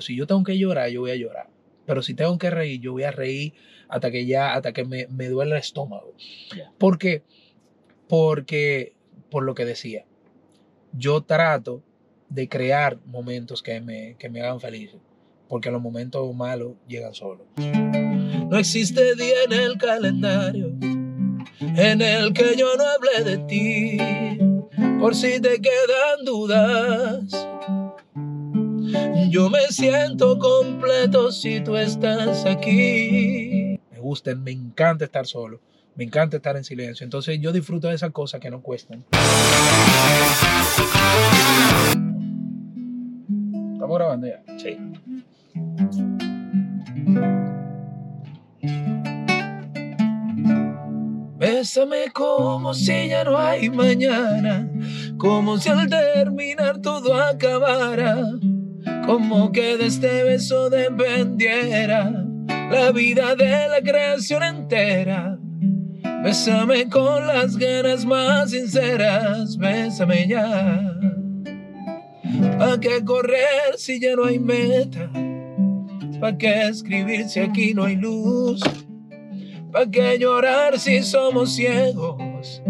Si yo tengo que llorar, yo voy a llorar. Pero si tengo que reír, yo voy a reír hasta que ya, hasta que me, me duele el estómago. Ya. Porque, porque, por lo que decía, yo trato de crear momentos que me, que me hagan feliz. Porque los momentos malos llegan solos. No existe día en el calendario en el que yo no hable de ti. Por si te quedan dudas. Yo me siento completo si tú estás aquí. Me gusta, me encanta estar solo. Me encanta estar en silencio. Entonces yo disfruto de esas cosas que no cuestan. Estamos grabando ya. Sí. Bésame como si ya no hay mañana, como si al terminar todo acabara, como que de este beso dependiera la vida de la creación entera. Bésame con las ganas más sinceras, bésame ya. ¿Para qué correr si ya no hay meta? ¿Para qué escribir si aquí no hay luz? ¿Para qué llorar si somos ciegos?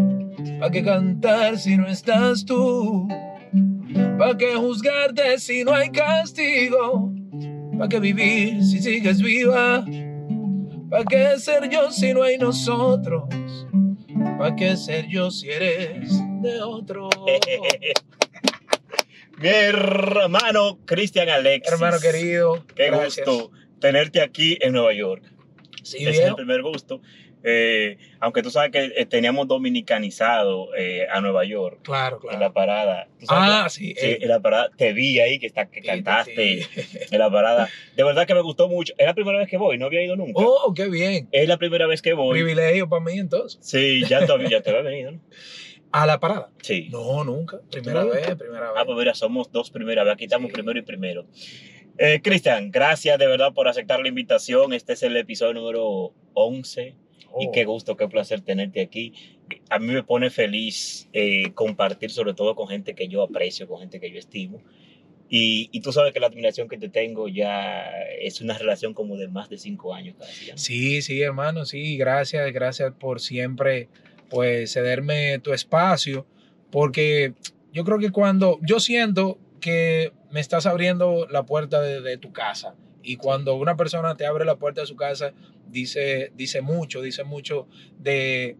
¿Para qué cantar si no estás tú? ¿Para qué juzgarte si no hay castigo? ¿Para qué vivir si sigues viva? ¿Para qué ser yo si no hay nosotros? ¿Para qué ser yo si eres de otro? Mi hermano Cristian Alexis. Hermano querido, Qué gracias. gusto tenerte aquí en Nueva York. Sí, es el primer gusto. Eh, aunque tú sabes que eh, teníamos dominicanizado eh, a Nueva York Claro, en la claro. parada. ¿Tú sabes Ah, que- sí. sí, eh, en la parada. Te vi ahí que, está, que sí, cantaste sí. en la parada. De verdad que me gustó mucho. Es la primera vez que voy, no había ido nunca. Oh, qué bien. Es la primera vez que voy. Privilegio para mí entonces. Sí, ya te, ya te había venido, ¿no? ¿A la parada? Sí. No, nunca. Primera vez, primera vez. Ah, pues mira, somos dos primeras vez. Aquí estamos Sí. primero y primero. Cristian, gracias de verdad por aceptar la invitación. Este es el episodio número 11. Y Oh. qué gusto, qué placer tenerte aquí. A mí me pone feliz eh, compartir sobre todo con gente que yo aprecio, con gente que yo estimo. Y, y tú sabes que la admiración que te tengo ya es una relación como de más de cinco años casi. ¿ya? Sí, sí, hermano, sí, gracias, gracias por siempre, pues, cederme tu espacio, porque yo creo que cuando, yo siento que me estás abriendo la puerta de, de tu casa, y cuando una persona te abre la puerta de su casa, dice, dice mucho, dice mucho de,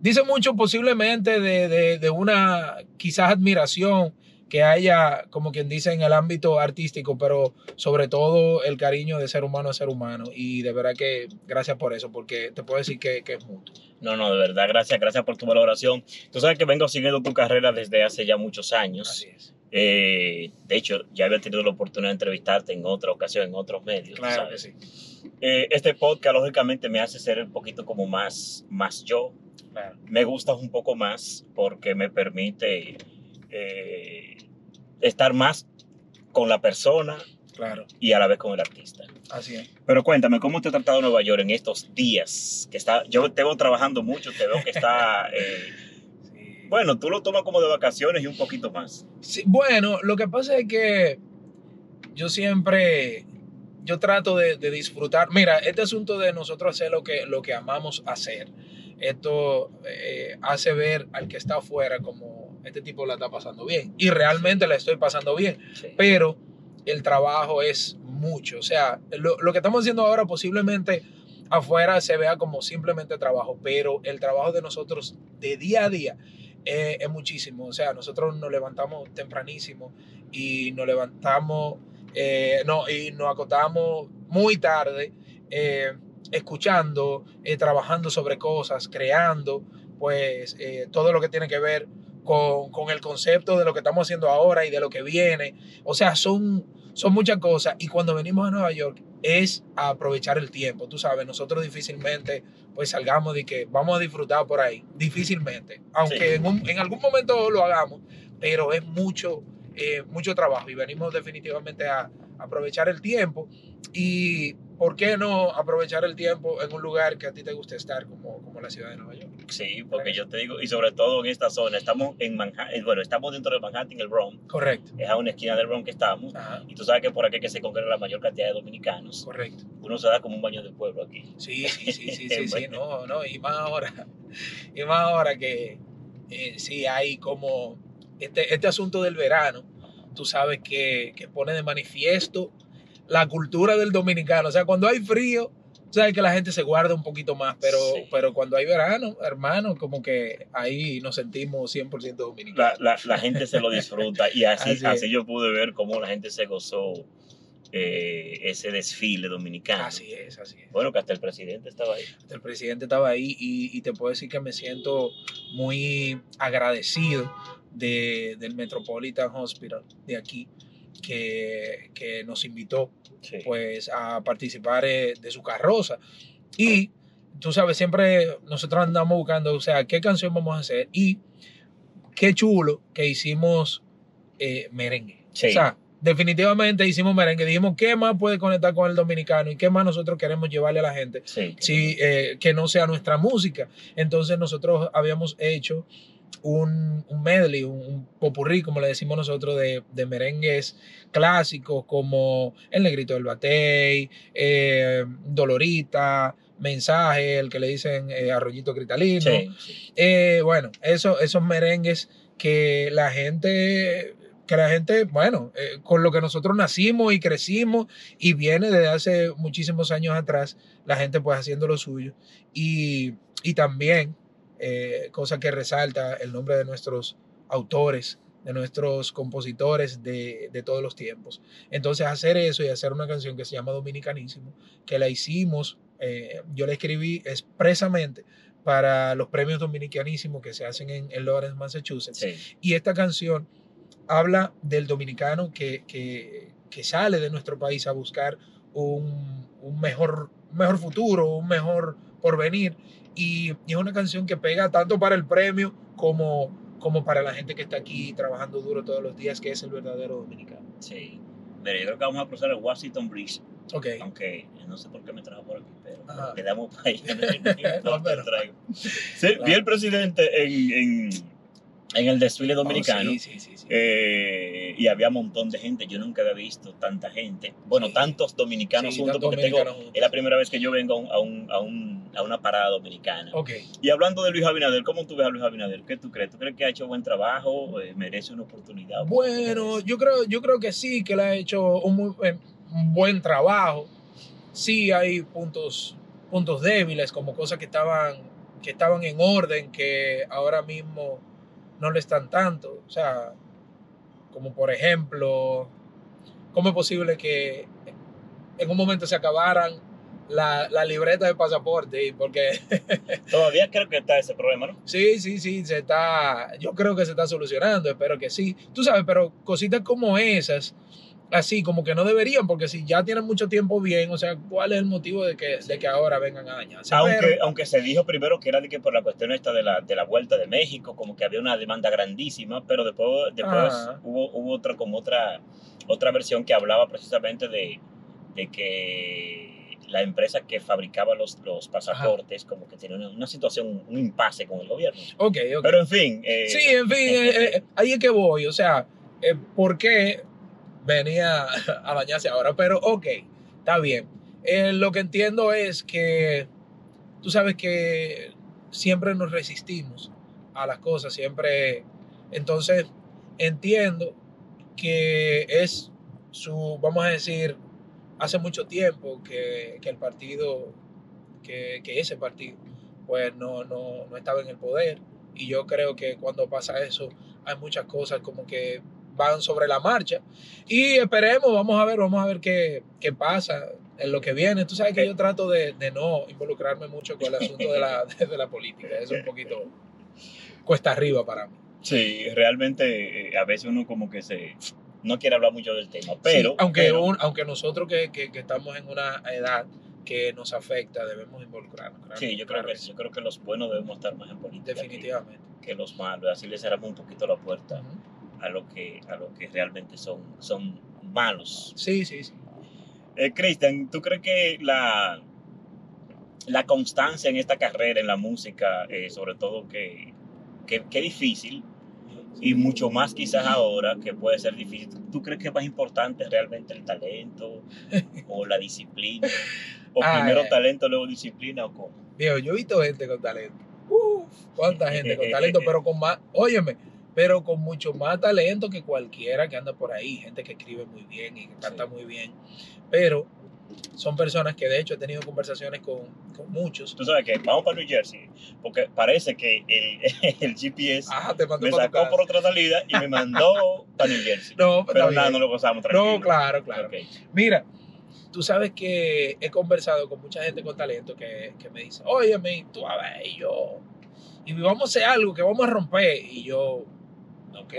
dice mucho posiblemente de, de, de una quizás admiración que haya, como quien dice, en el ámbito artístico, pero sobre todo el cariño de ser humano a ser humano. Y de verdad que gracias por eso, porque te puedo decir que, que es mutuo. No, no, de verdad, gracias, gracias por tu valoración. Tú sabes que vengo siguiendo tu carrera desde hace ya muchos años. Así es. Eh, de hecho, ya había tenido la oportunidad de entrevistarte en otra ocasión, en otros medios. Claro que sabes. sí. Eh, este podcast, lógicamente, me hace ser un poquito como más, más yo. Claro. Me gusta un poco más porque me permite eh, estar más con la persona Claro, y a la vez con el artista. así es. Pero cuéntame, ¿cómo te ha tratado Nueva York en estos días? Que está, yo te veo trabajando mucho, te veo que está... Sí. bueno, tú lo tomas como de vacaciones y un poquito más. Sí, bueno, lo que pasa es que yo siempre, yo trato de, de disfrutar. Mira, este asunto de nosotros hacer lo que, lo que amamos hacer, esto eh, hace ver al que está afuera como este tipo la está pasando bien. Y realmente la estoy pasando bien. pero el trabajo es mucho. O sea, lo, lo que estamos haciendo ahora posiblemente afuera se vea como simplemente trabajo, pero el trabajo de nosotros de día a día es muchísimo. O sea, nosotros nos levantamos tempranísimo y nos levantamos, eh, no, y nos acostamos muy tarde, eh, escuchando, eh, trabajando sobre cosas, creando, pues todo lo que tiene que ver con, con el concepto de lo que estamos haciendo ahora y de lo que viene. O sea, son, son muchas cosas. Y cuando venimos a Nueva York es a aprovechar el tiempo. Tú sabes, nosotros difícilmente pues salgamos de que vamos a disfrutar por ahí. Difícilmente. Aunque Sí. en, un- en algún momento lo hagamos, pero es mucho, eh, mucho trabajo. Y venimos definitivamente a, a aprovechar el tiempo y ¿por qué no aprovechar el tiempo en un lugar que a ti te gusta estar como, como la ciudad de Nueva York? Sí, porque yo te digo, y sobre todo en esta zona, estamos en Manhattan, bueno, estamos dentro de Manhattan, el Bronx, Correcto. es a una esquina del Bronx que estamos, Ajá, y tú sabes que por aquí es que se congrega la mayor cantidad de dominicanos. correcto. Uno se da como un baño de pueblo aquí. Sí, sí, sí, sí, sí, sí, no, no, y más ahora, y más ahora que eh, sí hay como este, este asunto del verano, tú sabes que, que pone de manifiesto la cultura del dominicano, o sea, cuando hay frío, sabes que la gente se guarda un poquito más, pero, Sí. pero cuando hay verano, hermano, como que ahí nos sentimos 100% dominicanos. La, la, la gente se lo disfruta y así, Así yo pude ver cómo la gente se gozó eh, ese desfile dominicano. Así es, así es. Bueno, que hasta el presidente estaba ahí. El presidente estaba ahí y, y te puedo decir que me siento muy agradecido de, del Metropolitan Hospital de aquí, que, que nos invitó Sí. pues a participar eh, de su carroza. Y tú sabes, siempre nosotros andamos buscando, o sea, qué canción vamos a hacer y qué chulo que hicimos eh, merengue. Sí. O sea, definitivamente hicimos merengue. Dijimos, ¿qué más puede conectar con el dominicano y qué más nosotros queremos llevarle a la gente? sí. sí, eh, que no sea nuestra música. Entonces nosotros habíamos hecho un, un medley, un, un popurrí, como le decimos nosotros, de, de merengues clásicos como El Negrito del Batey, eh, Dolorita, Mensaje, el que le dicen eh, Arroyito Cristalino. Sí, sí. Eh, bueno, eso, esos merengues que la gente, que la gente, bueno, eh, con lo que nosotros nacimos y crecimos y viene desde hace muchísimos años atrás, la gente pues haciendo lo suyo. Y, y también, eh, cosa que resalta el nombre de nuestros autores, de nuestros compositores de, de todos los tiempos. Entonces hacer eso y hacer una canción que se llama Dominicanísimo, que la hicimos, eh, yo la escribí expresamente para los premios dominicanísimos que se hacen en, en Lawrence, Massachusetts. Sí. Y esta canción habla del dominicano que, que, que sale de nuestro país a buscar un, un mejor, mejor futuro, un mejor porvenir. Y, y es una canción que pega tanto para el premio como, como para la gente que está aquí trabajando duro todos los días, que es el verdadero dominicano. sí. Mira, yo creo que vamos a cruzar el Washington Bridge, Ok. aunque no sé por qué me trajo por aquí, pero Ajá. le damos para allá. No, pero- Sí, vi el presidente en, en, en el desfile dominicano. Oh, sí, sí, sí. eh, y había un montón de gente. Yo nunca había visto tanta gente. Bueno, tantos dominicanos juntos, porque tengo, es la primera vez que yo vengo a, un- a, un- a, un- a una parada dominicana. Ok. Y hablando de Luis Abinader, ¿cómo tú ves a Luis Abinader? ¿Qué tú crees? ¿Tú crees que ha hecho buen trabajo? Eh, ¿Merece una oportunidad? Bueno, yo creo, yo creo que sí, que le ha hecho un, muy, eh, un buen trabajo. Sí hay puntos, puntos débiles, como cosas que estaban, que estaban en orden, que ahora mismo no lo están tanto. O sea, como por ejemplo, ¿cómo es posible que en un momento se acabaran la, la libreta de pasaporte? Porque Todavía creo que está ese problema, ¿no? Sí, sí, sí, se está, yo creo que se está solucionando, espero que sí. Tú sabes, pero cositas como esas, así como que no deberían, porque si ya tienen mucho tiempo bien, o sea, ¿cuál es el motivo de que, de que ahora vengan a dañarse? Aunque, Pero- aunque se dijo primero que era de que por la cuestión esta de la, de la vuelta de México, como que había una demanda grandísima, pero después, después Ah. hubo, hubo otra, como otra, otra versión que hablaba precisamente de, de que la empresa que fabricaba los, los pasaportes como que tenía una, una situación, un impasse con el gobierno. ok, ok. Pero en fin. eh, sí, en fin, eh, eh, ahí es que voy, o sea, ¿por qué venía a dañarse ahora? Pero ok, está bien. Eh, lo que entiendo es que tú sabes que siempre nos resistimos a las cosas, siempre. Entonces, entiendo que es su, vamos a decir, hace mucho tiempo que, que el partido, que, que ese partido, pues no, no, no estaba en el poder. Y yo creo que cuando pasa eso, hay muchas cosas como que van sobre la marcha. Y esperemos, vamos a ver, vamos a ver qué, qué pasa en lo que viene. Tú sabes que yo trato de, de no involucrarme mucho con el asunto de la, de la política. Es un poquito cuesta arriba para mí. Sí, realmente eh, a veces uno como que se no quiere hablar mucho del tema, pero, Sí, aunque, pero- un- aunque nosotros que, que- que estamos en una edad que nos afecta, debemos involucrarnos. claro, sí, yo creo claro que que yo creo que los buenos debemos estar más en política que- Definitivamente. que, los malos, así le cerramos un poquito la puerta Ujú. A lo que a lo que realmente son son malos. Sí, sí, sí. Eh, Cristian, ¿tú crees que la, la constancia en esta carrera, en la música, eh, sobre todo que, que, que difícil, y mucho más quizás ahora que puede ser difícil. ¿Tú crees que es más importante realmente el talento o la disciplina? ¿O Ay, primero ay. talento, luego disciplina o cómo? Viejo, yo he visto gente con talento. Uf, cuánta gente con talento, pero con más, óyeme, pero con mucho más talento que cualquiera que anda por ahí. Gente que escribe muy bien y que canta Sí. muy bien. Pero son personas que de hecho he tenido conversaciones con, con muchos. Tú sabes que vamos para New Jersey, porque parece que el, el GPS Ah, te me sacó por otra salida y me mandó para New Jersey. No, Pero nada, no lo gozamos tranquilo. No, claro, claro. Mira, tú sabes que he conversado con mucha gente con talento que, que me dice, óyeme, tú a ver, y yo, y vamos a hacer algo que vamos a romper. Y yo, ok,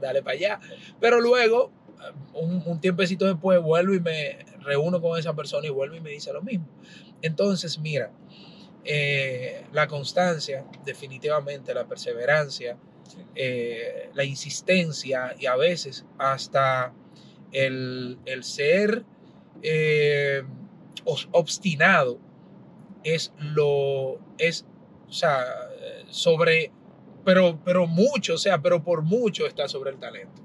dale para allá. Pero luego, un, un tiempecito después, vuelvo y me reúno con esa persona y vuelvo y me dice lo mismo. Entonces, mira, eh, la constancia, definitivamente, la perseverancia, Sí. eh, la insistencia y a veces hasta el, el ser eh, obstinado es lo es o sea sobre pero pero mucho o sea pero por mucho está sobre el talento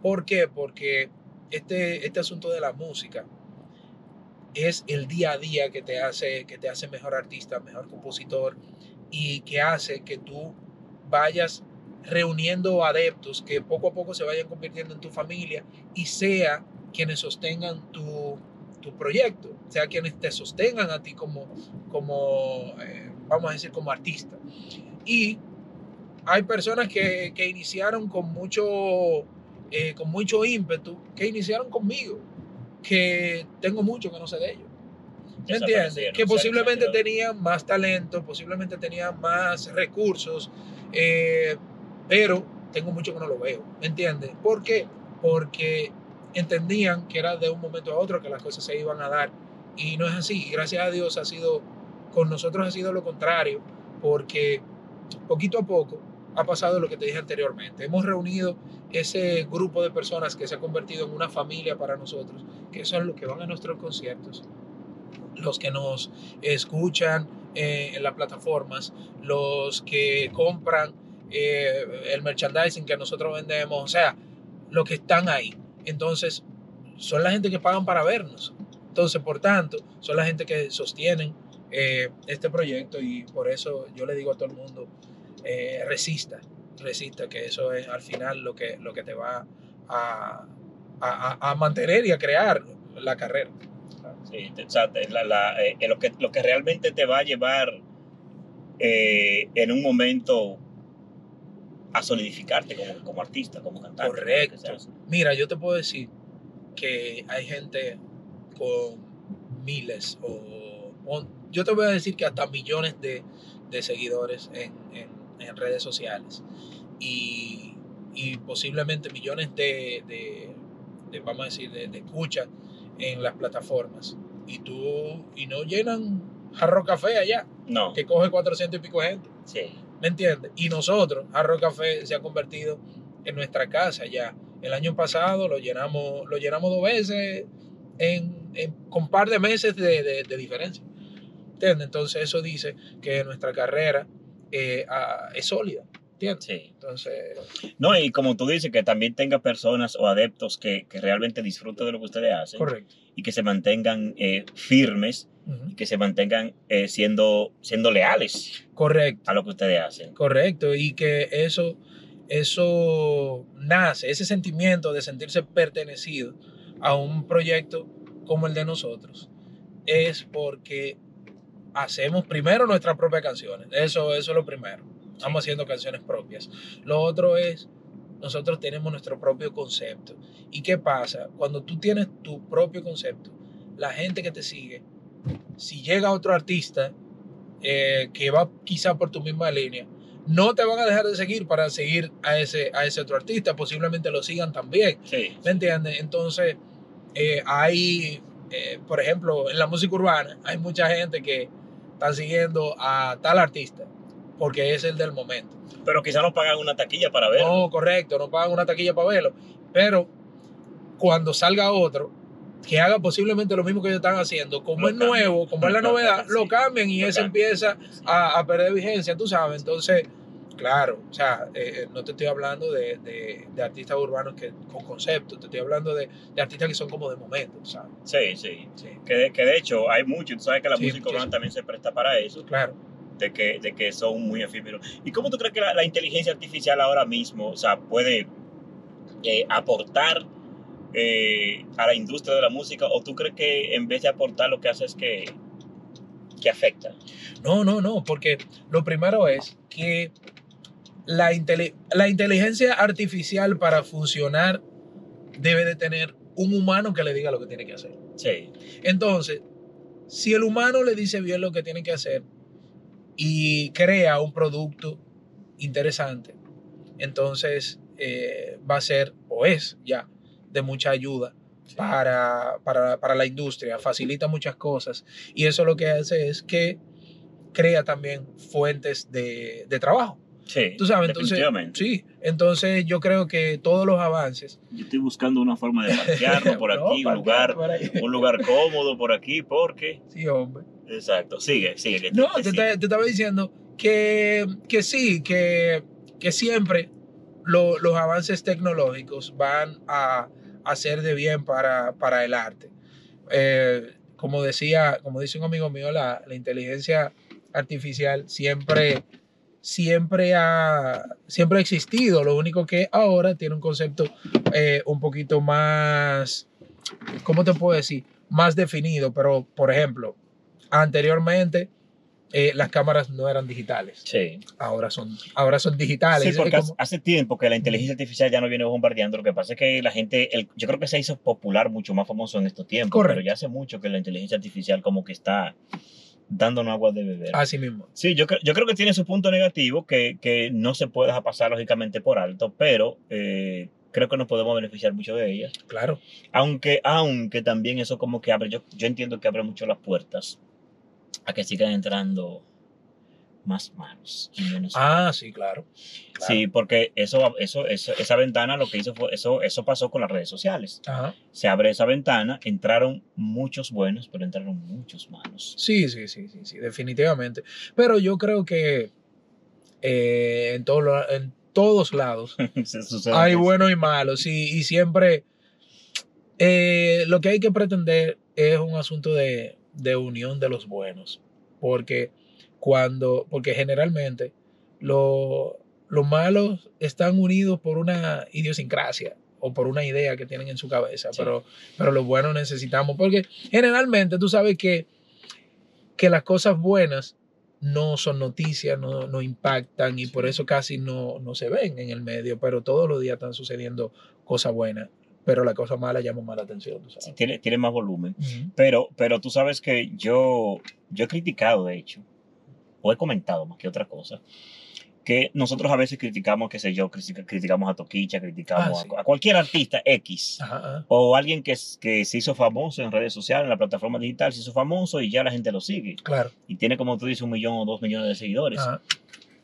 ¿por qué? porque este este asunto de la música es el día a día que te hace que te hace mejor artista mejor compositor y que hace que tú vayas reuniendo adeptos que poco a poco se vayan convirtiendo en tu familia y sea quienes sostengan tu, tu proyecto, sea quienes te sostengan a ti como, como eh, vamos a decir, como artista. Y hay personas que, que iniciaron con mucho, eh, con mucho ímpetu, que iniciaron conmigo, que tengo mucho que no sé de ellos. ¿Me entiendes? Que posiblemente tenían más talento, posiblemente tenían más recursos, eh, pero tengo mucho que no lo veo. ¿Me entiendes? ¿Por qué? Porque entendían que era de un momento a otro que las cosas se iban a dar y no es así. Gracias a Dios ha sido, con nosotros ha sido lo contrario, porque poquito a poco ha pasado lo que te dije anteriormente. Hemos reunido ese grupo de personas que se ha convertido en una familia para nosotros, que son los que van a nuestros conciertos, los que nos escuchan eh, en las plataformas, los que compran eh, el merchandising que nosotros vendemos, o sea, los que están ahí. Entonces, son la gente que pagan para vernos. Entonces, por tanto, son la gente que sostienen eh, este proyecto y por eso yo le digo a todo el mundo, eh, resista, resista, que eso es al final lo que, lo que te va a, a- a mantener y a crear la carrera. Sí, la- la, eh, lo, que, lo que realmente te va a llevar eh, en un momento a solidificarte como, como artista, como cantante. Correcto. Mira, yo te puedo decir que hay gente con miles o, o- yo te voy a decir que hasta millones de, de seguidores en, en- en redes sociales y, y posiblemente millones de, de- de, vamos a decir, de, de escuchas en las plataformas y tú, y no llenan Jarro Café allá, No, que coge 400 y pico de gente. sí. ¿Me entiendes? Y nosotros, Arroz Café se ha convertido en nuestra casa ya. El año pasado lo llenamos, lo llenamos dos veces en, en- con par de meses de, de- de diferencia. ¿Entiendes? Entonces eso dice que nuestra carrera eh, es sólida. ¿Entiendes? Sí. Entonces, No, y como tú dices, que también tenga personas o adeptos que, que realmente disfruten de lo que ustedes hacen correcto. y que se mantengan eh, firmes y que se mantengan eh, siendo, siendo leales Correcto. a lo que ustedes hacen. Correcto, y que eso, eso nace, ese sentimiento de sentirse pertenecido a un proyecto como el de nosotros, es porque hacemos primero nuestras propias canciones. Eso, eso es lo primero. Estamos haciendo canciones propias. Lo otro es, nosotros tenemos nuestro propio concepto. ¿Y qué pasa? Cuando tú tienes tu propio concepto, la gente que te sigue, si llega otro artista eh, que va quizá por tu misma línea, no te van a dejar de seguir para seguir a ese, a ese otro artista, posiblemente lo sigan también, Sí. ¿me entiendes? Entonces, eh, hay, eh, por ejemplo, en la música urbana, hay mucha gente que está siguiendo a tal artista, porque es el del momento. Pero quizás no pagan una taquilla para verlo. No, correcto, no pagan una taquilla para verlo, pero cuando salga otro que haga posiblemente lo mismo que ellos están haciendo, como Lo es cambian. nuevo, como es la novedad, lo cambian y lo ese cambian. empieza a, a perder vigencia, tú sabes. Entonces, claro, o sea, eh, no te estoy hablando de, de- de artistas urbanos que, con concepto, te estoy hablando de, de artistas que son como de momento, ¿sabes? Sí, sí. Sí, Que de, que de hecho hay mucho, tú sabes que la Sí, música urbana también se presta para eso, claro. de que, de que son muy efímeros. ¿Y cómo tú crees que la, la inteligencia artificial ahora mismo, o sea, puede eh, aportar eh, a la industria de la música? ¿O tú crees que en vez de aportar lo que hace es que, que afecta? No, no, no, porque lo primero es que la, la inteligencia artificial para funcionar debe de tener un humano que le diga lo que tiene que hacer. Sí, Entonces, si el humano le dice bien lo que tiene que hacer y crea un producto interesante, entonces eh, va a ser o es ya de mucha ayuda para, para, para la industria, facilita muchas cosas y eso lo que hace es que crea también fuentes de, de trabajo. Sí. Tú sabes, entonces, sí, entonces yo creo que todos los avances... Yo estoy buscando una forma de parquearnos por No, aquí, un lugar, un lugar cómodo por aquí, porque... Sí, hombre. Exacto, sigue, sigue. que No, te- te, sigue. te- te estaba diciendo que, que sí, que, que siempre lo- los avances tecnológicos van a hacer de bien para, para el arte. Eh, como decía, como dice un amigo mío, la, la inteligencia artificial siempre, siempre, ha, siempre ha existido. Lo único que ahora tiene un concepto eh, un poquito más, ¿cómo te puedo decir? Más definido. Pero, por ejemplo, anteriormente eh, las cámaras no eran digitales. Sí. Ahora son, ahora son digitales. Sí, porque como- hace tiempo que la inteligencia artificial ya no viene bombardeando. Lo que pasa es que la gente, el- yo creo que se hizo popular, mucho más famoso en estos tiempos. Correcto. Pero ya hace mucho que la inteligencia artificial como que está dándonos agua de beber. así mismo. Sí, yo, yo creo que tiene su punto negativo que, que no se puede dejar pasar lógicamente por alto, pero eh, creo que nos podemos beneficiar mucho de ella. Claro. Aunque, aunque también eso como que abre, yo, yo entiendo que abre mucho las puertas a que sigan entrando más manos. y menos Ah, sí, claro. claro. Sí, porque eso, eso, eso, esa ventana lo que hizo fue, eso, eso pasó con las redes sociales. Ajá. Se abre esa ventana, entraron muchos buenos, pero entraron muchos malos. Sí, sí, sí, sí, sí, definitivamente. Pero yo creo que eh, en, todo lo- en todos lados hay buenos y malos. sí, y siempre eh, lo que hay que pretender es un asunto de, de unión de los buenos. Porque cuando, porque generalmente lo- los malos están unidos por una idiosincrasia o por una idea que tienen en su cabeza, Sí. pero, pero los buenos necesitamos, porque generalmente tú sabes que, que las cosas buenas no son noticias, no, no impactan y por eso casi no, no se ven en el medio, pero todos los días están sucediendo cosas buenas, pero la cosa mala llama más la atención, tú sabes. Sí, tiene, tiene más volumen. Pero, pero tú sabes que yo, yo he criticado, de hecho, o he comentado más que otra cosa, que nosotros a veces criticamos, qué sé yo, critica- criticamos a Toquicha, criticamos Ah, sí. a, a cualquier artista X. Ajá, ajá. O alguien que, se hizo famoso en redes sociales, en la plataforma digital, se hizo famoso y ya la gente lo sigue. Claro. Y tiene, como tú dices, un millón o dos millones de seguidores. Ajá.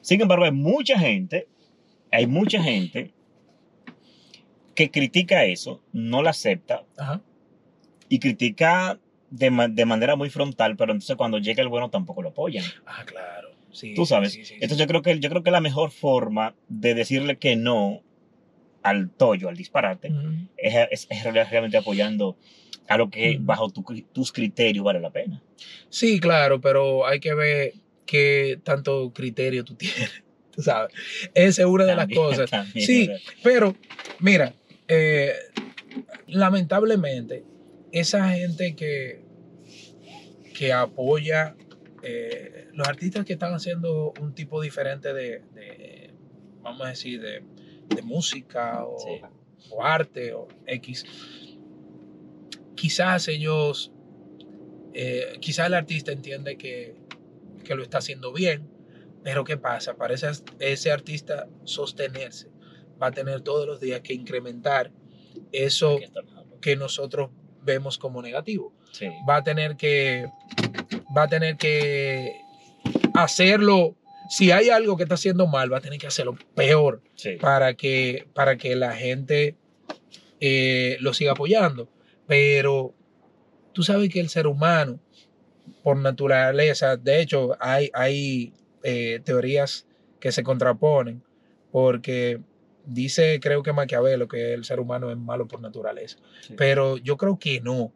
Sin embargo, hay mucha gente, hay mucha gente que critica eso, no la acepta y critica de, ma- de manera muy frontal, pero entonces cuando llega el bueno tampoco lo apoyan. Ah, claro. Sí, Tú sabes. sí. Entonces yo creo, que, yo creo que la mejor forma de decirle que no al tollo, al disparate, es, es- es realmente apoyando a lo que bajo tu tus criterios vale la pena. Sí, claro, pero hay que ver qué tanto criterio tú tienes. Tú sabes. Esa es una de las cosas. también, Sí. ¿verdad? Pero, mira, eh, lamentablemente, esa gente que, que apoya eh, los artistas que están haciendo un tipo diferente de, de, vamos a decir, de, de música o, Sí. o arte o X, quizás ellos, eh, quizás el artista entiende que, que lo está haciendo bien, pero ¿qué pasa? Para ese, ese artista sostenerse, va a tener todos los días que incrementar eso que nosotros vemos como negativo. Sí. Va a tener que, va a tener que hacerlo. Si hay algo que está haciendo mal, va a tener que hacerlo peor Sí. para que, para que la gente eh, lo siga apoyando. Pero tú sabes que el ser humano, por naturaleza, de hecho, hay, hay eh, teorías que se contraponen, porque dice, creo que Maquiavelo, que el ser humano es malo por naturaleza, Sí. pero yo creo que no.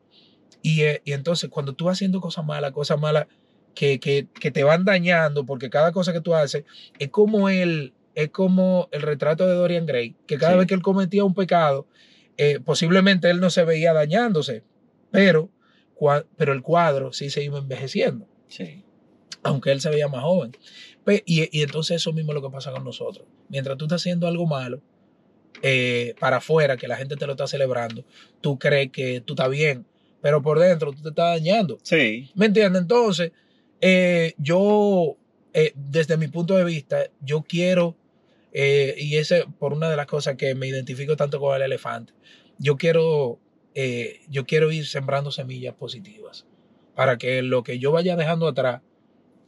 Y, eh, y entonces, cuando tú vas haciendo cosas malas, cosas malas que, que, que te van dañando, porque cada cosa que tú haces es como el, es como el retrato de Dorian Gray, que cada Sí. vez que él cometía un pecado, eh, posiblemente él no se veía dañándose, pero, cua- pero el cuadro sí se iba envejeciendo Sí. aunque él se veía más joven. Y, y entonces eso mismo es lo que pasa con nosotros. Mientras tú estás haciendo algo malo eh, para afuera, que la gente te lo está celebrando, tú crees que tú estás bien, pero por dentro tú te estás dañando. Sí. ¿Me entiendes? Entonces, eh, yo, eh, desde mi punto de vista, yo quiero, eh, y ese por una de las cosas que me identifico tanto con el elefante, yo quiero, eh, yo quiero ir sembrando semillas positivas para que lo que yo vaya dejando atrás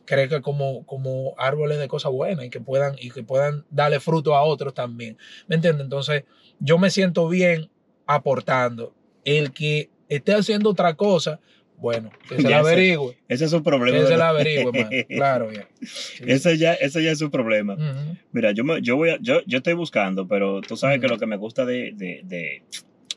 crezca como, como árboles de cosas buenas y que puedan, y que puedan darle fruto a otros también. ¿Me entiendes? Entonces, yo me siento bien aportando. El que esté haciendo otra cosa, bueno, que se la averigüe. Ese es su problema. Que se la averigüe, man. Claro, ya. Sí. Ese ya, ese ya es su problema. Mira, yo, me, yo, voy a- yo, yo estoy buscando, pero tú sabes que lo que me gusta de, de, de,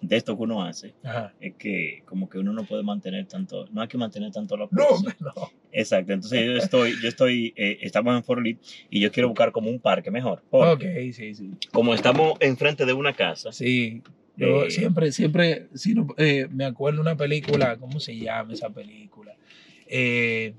de esto que uno hace Ajá. es que como que uno no puede mantener tanto, no hay que mantener tanto la No, presión. no. Exacto, entonces yo estoy, yo estoy, eh, estamos en Fort Lee y yo quiero buscar como un parque mejor. Ok, sí, sí. como estamos enfrente de una casa, Sí. Yo Eh, siempre, siempre, si no, eh, me acuerdo una película, ¿cómo se llama esa película? Eh,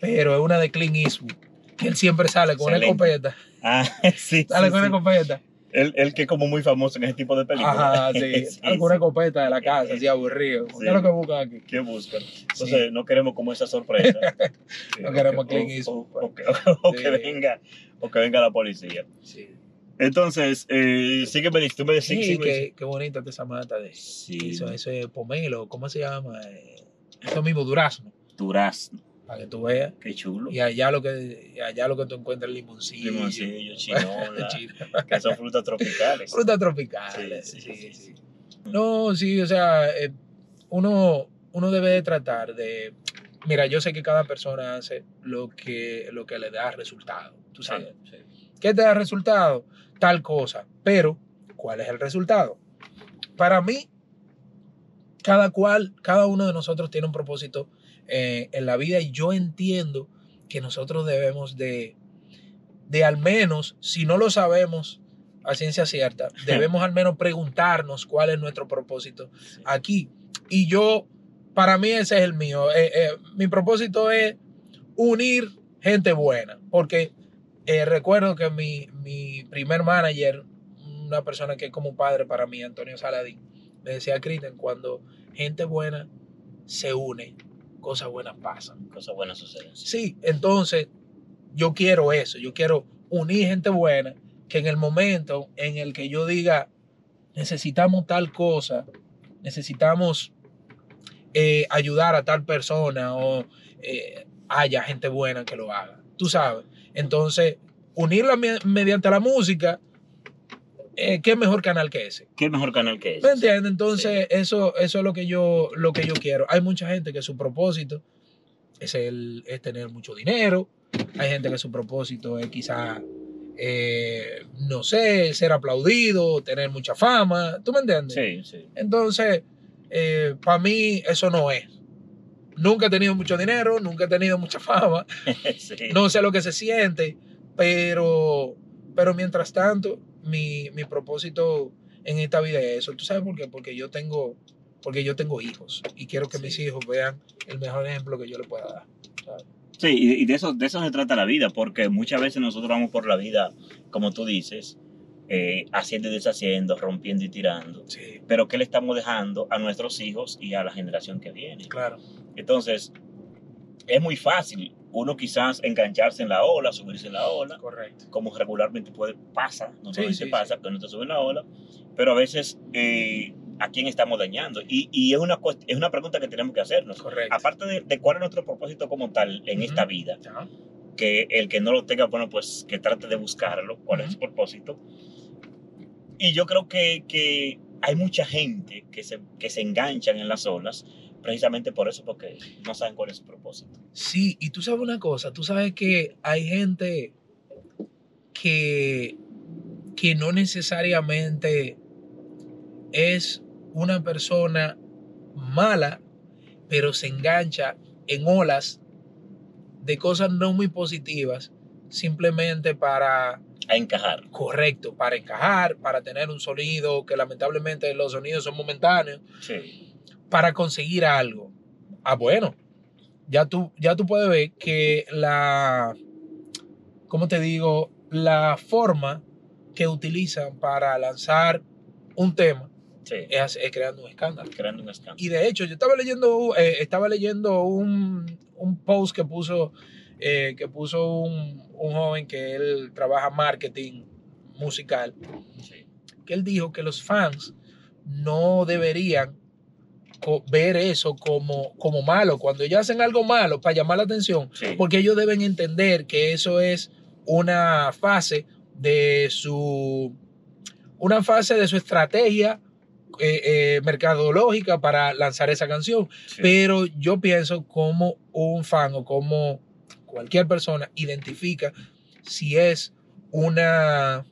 pero es una de Clint Eastwood, que él siempre sale con una Excelente. escopeta. ah, sí, Sale sí, con una escopeta. Él, él que es como muy famoso en ese tipo de películas. Ajá, sí. Sí, Sale con una sí. escopeta de la casa, así aburrido. ¿Qué Sí. es lo que buscan aquí? ¿Qué buscan? Entonces no queremos como esa sorpresa. No queremos que- Clint o- Eastwood, o- o que- o que Sí. venga, o que venga la policía. Sí. Entonces, eh, sí que me dices, tú me Sí, sí, qué, qué bonita esa mata de Sí. eso, eso es pomelo, ¿cómo se llama? Eh, Eso mismo, durazno, durazno, para que tú veas. qué chulo. Y allá lo que, allá lo que tú encuentras es limoncillo. Limoncillo, chinola, Chino. que son frutas tropicales. Frutas tropicales. Sí, Sí, sí, sí, No, sí, o sea, eh, uno, uno debe de tratar de... Mira, yo sé que cada persona hace lo que, lo que le da resultado. Tú sabes. ¿Qué te da resultado? Tal cosa. Pero, ¿cuál es el resultado? Para mí, cada cual, cada uno de nosotros tiene un propósito eh, en la vida y yo entiendo que nosotros debemos de, de al menos, si no lo sabemos a ciencia cierta, debemos al menos preguntarnos cuál es nuestro propósito Sí. aquí. Y yo, para mí ese es el mío. Eh, eh, mi propósito es unir gente buena, porque eh, recuerdo que mi, mi primer manager, una persona que es como un padre para mí, Antonio Saladín, me decía, Kristen, cuando gente buena se une, cosas buenas pasan. Cosas buenas suceden. sí. Sí, entonces yo quiero eso, yo quiero unir gente buena, que en el momento en el que yo diga, necesitamos tal cosa, necesitamos eh, ayudar a tal persona o eh, haya gente buena que lo haga, tú sabes. Entonces, unirla me- mediante la música, eh, ¿qué mejor canal que ese? ¿Qué mejor canal que ¿Me ese? entiendes? Entonces, eso, eso es lo que, yo, lo que yo quiero. Hay mucha gente que su propósito es, el, es tener mucho dinero. Hay gente que su propósito es quizá, eh, no sé, ser aplaudido, tener mucha fama. ¿Tú me entiendes? Sí, sí. Entonces, para mí eso no es. Nunca he tenido mucho dinero, nunca he tenido mucha fama. sí. No sé lo que se siente, pero, pero mientras tanto, mi, mi propósito en esta vida es eso. ¿Tú sabes por qué? Porque yo tengo, porque yo tengo hijos y quiero que Sí. mis hijos vean el mejor ejemplo que yo les pueda dar. ¿sabes? Sí, y y de eso, de eso se trata la vida, porque muchas veces nosotros vamos por la vida, como tú dices, eh, haciendo y deshaciendo, rompiendo y tirando. Sí, Pero ¿qué le estamos dejando a nuestros hijos y a la generación que viene? claro. Entonces, es muy fácil uno quizás engancharse en la ola, subirse en la ola, Correcto. como regularmente puede, pasa, normalmente sí, pasa, que uno te sube en la ola, pero a veces, eh, ¿a quién estamos dañando? Y, y es, una, es una pregunta que tenemos que hacernos. Correcto. Aparte de, de cuál es nuestro propósito como tal en esta vida, que el que no lo tenga, bueno, pues que trate de buscarlo, cuál es su propósito. Y yo creo que, que hay mucha gente que se, que se enganchan en las olas precisamente por eso, porque no saben cuál es su propósito. Sí, y tú sabes una cosa, tú sabes que hay gente que, que no necesariamente es una persona mala, pero se engancha en olas de cosas no muy positivas, simplemente para A encajar. correcto, para encajar, para tener un sonido que lamentablemente los sonidos son momentáneos, Sí. para conseguir algo. Ah, bueno, ya tú, ya tú puedes ver que la, ¿cómo te digo? La forma que utilizan para lanzar un tema Sí. es, es creando un escándalo. Creando un escándalo. Y de hecho, yo estaba leyendo, eh, estaba leyendo un, un post que puso, eh, que puso un, un joven que él trabaja marketing musical, Sí. que él dijo que los fans no deberían ver eso como, como malo. Cuando ellos hacen algo malo para llamar la atención, Sí. porque ellos deben entender que eso es una fase de su una fase de su estrategia eh, eh, mercadológica para lanzar esa canción. Sí. Pero yo pienso como un fan o como cualquier persona identifica si es una,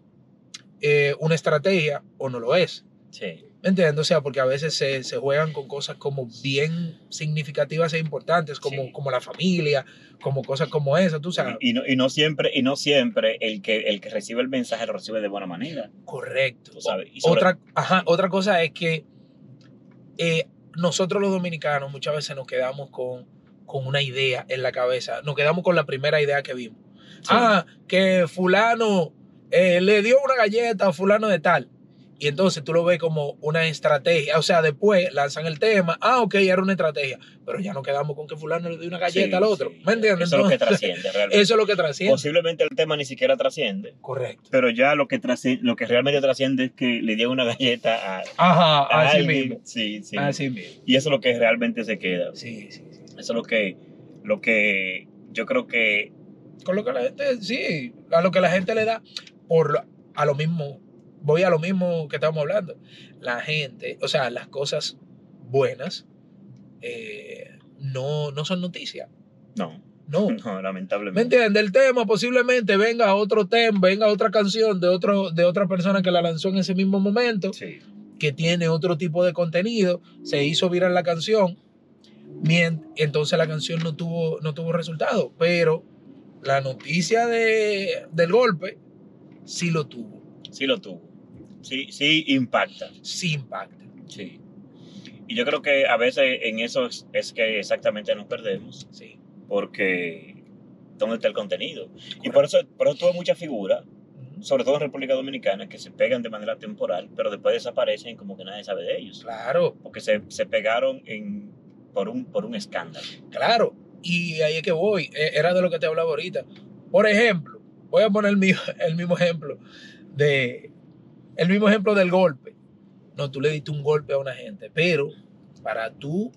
eh, una estrategia o no lo es. Sí. ¿Me entiendes? O sea, porque a veces se, se juegan con cosas como bien significativas e importantes, como, Sí. como la familia, como cosas como esas, tú sabes. Y, y no, y no siempre, y no siempre el que, el que recibe el mensaje lo recibe de buena manera. Correcto. Tú sabes. Y sobre- Otra, ajá, otra cosa es que eh, nosotros los dominicanos muchas veces nos quedamos con, con una idea en la cabeza, nos quedamos con la primera idea que vimos. Sí. Ah, que fulano eh, le dio una galleta a fulano de tal. Y entonces tú lo ves como una estrategia. O sea, después lanzan el tema. Ah, ok, era una estrategia. Pero ya no quedamos con que fulano le dio una galleta Sí, al otro. sí. ¿Me entiendes? Eso es lo que trasciende realmente. Eso es lo que trasciende. Posiblemente el tema ni siquiera trasciende, Correcto. pero ya lo que, lo que realmente trasciende es que le dieron una galleta a, Ajá, a así alguien. mismo. Sí, sí. Así mismo. Y eso es lo que realmente se queda. Sí, sí, sí. Eso es lo que, lo que yo creo que con lo que la gente, sí, a lo que la gente le da, por a lo mismo, voy a lo mismo que estamos hablando. La gente, o sea, las cosas buenas eh, no, no son noticias. no, No. no, ¿Me lamentablemente. entiendes? El tema posiblemente venga otro tema, venga otra canción de, otro, de otra persona que la lanzó en ese mismo momento, Sí, que tiene otro tipo de contenido, se hizo viral la canción, entonces la canción no tuvo, no tuvo resultado, pero la noticia de, del golpe sí lo tuvo, sí lo tuvo. Sí, sí impacta. sí impacta. Sí. Y yo creo que a veces en eso es, es que exactamente nos perdemos, Sí. porque ¿dónde está el contenido? Y por eso, por eso tuve muchas figuras, sobre todo en República Dominicana, que se pegan de manera temporal, pero después desaparecen como que nadie sabe de ellos. Claro, Porque se, se pegaron en, por, un, por un escándalo. claro. Y ahí es que voy, eh, era de lo que te hablaba ahorita. Por ejemplo, voy a poner el mismo, el mismo ejemplo de el mismo ejemplo del golpe. No, tú le diste un golpe a una gente, pero para tú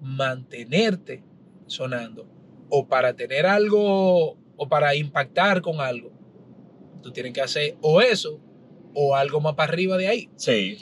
mantenerte sonando o para tener algo o para impactar con algo, tú tienes que hacer o eso o algo más para arriba de ahí. Sí.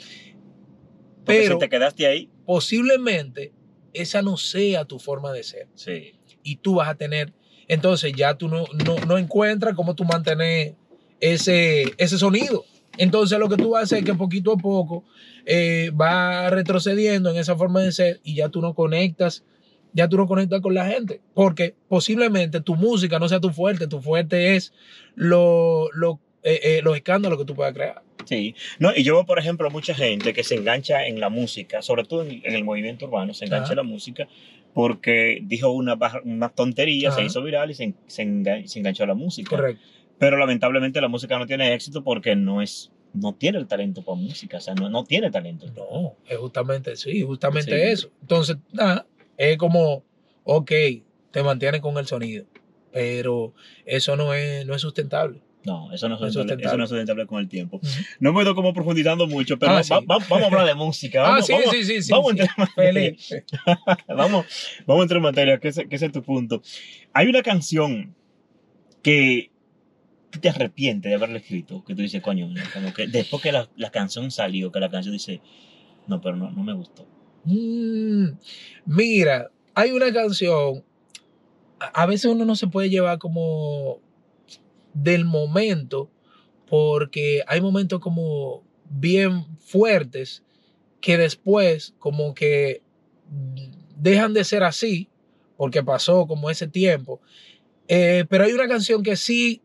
Porque Pero si te quedaste ahí, posiblemente esa no sea tu forma de ser sí. y tú vas a tener, entonces ya tú no, no, no encuentras cómo tú mantener ese, ese sonido. Entonces lo que tú haces es que poquito a poco eh, va retrocediendo en esa forma de ser y ya tú no conectas, ya tú no conectas con la gente, porque posiblemente tu música no sea tu fuerte, tu fuerte es lo, lo, eh, eh, los escándalos que tú puedas crear. Sí, no, y yo veo, por ejemplo, mucha gente que se engancha en la música, sobre todo en, en el movimiento urbano, se engancha Ajá. en la música porque dijo una, una tontería, se hizo viral y se, en- se, enga- se enganchó a la música. Correcto. Pero lamentablemente la música no tiene éxito porque no es, no tiene el talento para música, o sea, no, no tiene talento. No, es justamente, sí, justamente Sí. eso. Entonces, nada, es como, ok, te mantienes con el sonido, pero eso no es, no es sustentable. No, eso no es sustentable, eso no es sustentable con el tiempo. No me he ido como profundizando mucho, pero Ah, va- sí. va- vamos a hablar de música. Ah, Vamos, sí, vamos, sí, sí, sí. vamos sí. a entrar en materia. Feliz. vamos, vamos a entrar en materia, que ese, que ese es tu punto. Hay una canción que tú te arrepientes de haberla escrito, que tú dices, coño, como que después que la, la canción salió, que la canción dice, No, pero no, no me gustó. Mm, mira, hay una canción. A veces uno no se puede llevar como del momento, porque hay momentos como bien fuertes que después como que dejan de ser así, porque pasó como ese tiempo. Eh, pero hay una canción que sí,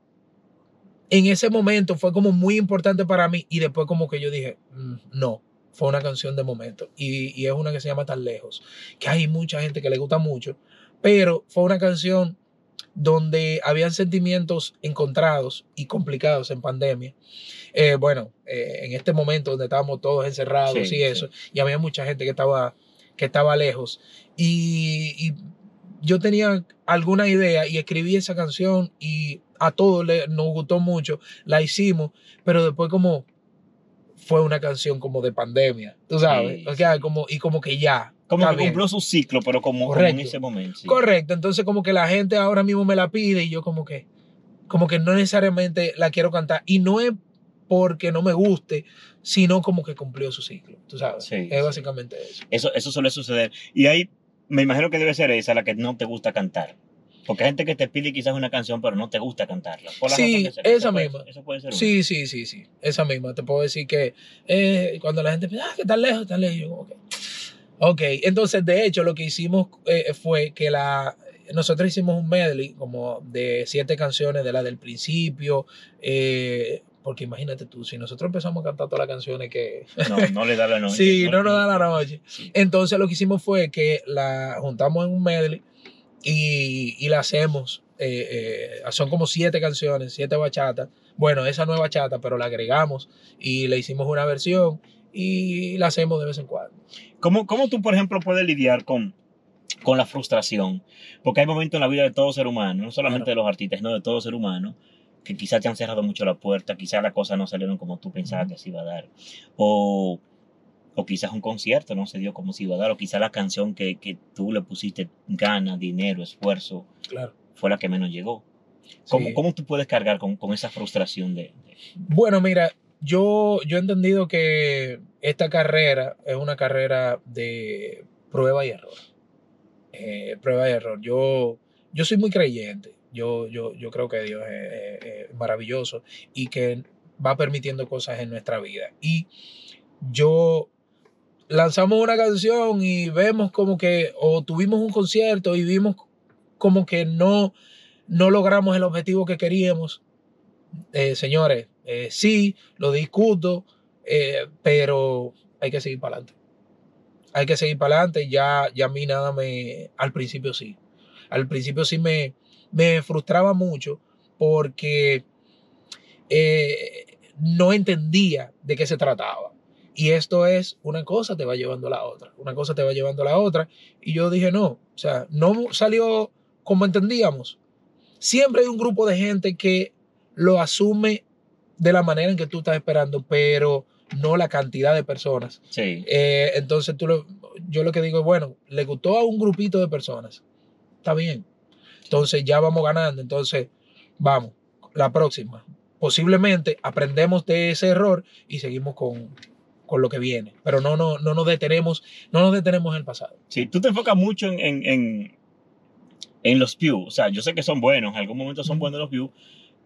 en ese momento fue como muy importante para mí y después como que yo dije, "Mm, no, fue una canción de momento. Y, y es una que se llama Tan Lejos, que hay mucha gente que le gusta mucho, pero fue una canción donde habían sentimientos encontrados y complicados en pandemia. Eh, bueno, eh, en este momento donde estábamos todos encerrados Sí, y sí. eso, y había mucha gente que estaba, que estaba lejos. Y, y yo tenía alguna idea y escribí esa canción y a todos le, nos gustó mucho, la hicimos, pero después como fue una canción como de pandemia, tú sabes, Sí, o sea, como, y como que ya. Como está que bien. cumplió su ciclo, pero como, como en ese momento. sí. Correcto, entonces como que la gente ahora mismo me la pide y yo como que, como que no necesariamente la quiero cantar y no es porque no me guste, sino como que cumplió su ciclo, tú sabes. Sí, es sí. básicamente eso. Eso, eso suele suceder. Y ahí me imagino que debe ser esa la que no te gusta cantar. Porque hay gente que te pide quizás una canción, pero no te gusta cantarla. Por la Sí. Eso esa puede- misma. Eso puede ser. una. Sí, sí, sí, sí, esa misma. Te puedo decir que eh, cuando la gente piensa, ah, que tan lejos, tan lejos, yo como que... Ok, entonces de hecho lo que hicimos eh, fue que la... Nosotros hicimos un medley como de siete canciones de la del principio, eh, porque imagínate tú, si nosotros empezamos a cantar todas las canciones que... No, no le da la noche. Sí, no nos da la noche. Sí. Entonces lo que hicimos fue que la juntamos en un medley y, y la hacemos. eh, eh, son como siete canciones, siete bachatas. Bueno, esa no es bachata, pero la agregamos y le hicimos una versión y la hacemos de vez en cuando. ¿Cómo, ¿Cómo tú, por ejemplo, puedes lidiar con, con la frustración? Porque hay momentos en la vida de todo ser humano, no solamente Claro. de los artistas, sino de todo ser humano, que quizás te han cerrado mucho la puerta, quizás las cosas no salieron como tú pensabas que se iba a dar. O, o quizás un concierto no se dio como se iba a dar, o quizás la canción que, que tú le pusiste ganas, dinero, esfuerzo, Claro. fue la que menos llegó. ¿Cómo, Sí. cómo tú puedes cargar con, con esa frustración de, de- Bueno, mira, yo, yo he entendido que esta carrera es una carrera de prueba y error. Eh, prueba y error. Yo, yo soy muy creyente. Yo, yo, yo creo que Dios es, maravilloso y que va permitiendo cosas en nuestra vida. Y yo lanzamos una canción y vemos como que, o tuvimos un concierto y vimos como que no, no logramos el objetivo que queríamos. Eh, señores, eh, sí, lo discuto, eh, pero hay que seguir para adelante. Hay que seguir para adelante. Ya, ya a mí nada me. Al principio sí. Al principio sí me, me frustraba mucho porque eh, no entendía de qué se trataba. Y esto es una cosa te va llevando a la otra, una cosa te va llevando a la otra. Y yo dije, no, o sea, no salió como entendíamos. Siempre hay un grupo de gente que lo asume de la manera en que tú estás esperando, pero no la cantidad de personas. Sí. Eh, entonces tú lo- yo lo que digo es, bueno, le gustó a un grupito de personas. Está bien. Entonces ya vamos ganando. Entonces, vamos, la próxima. Posiblemente aprendemos de ese error y seguimos con, con lo que viene. Pero no, no, no nos detenemos, no nos detenemos en el pasado. Sí, tú te enfocas mucho en, en, en, en los views. O sea, yo sé que son buenos, en algún momento son buenos los views,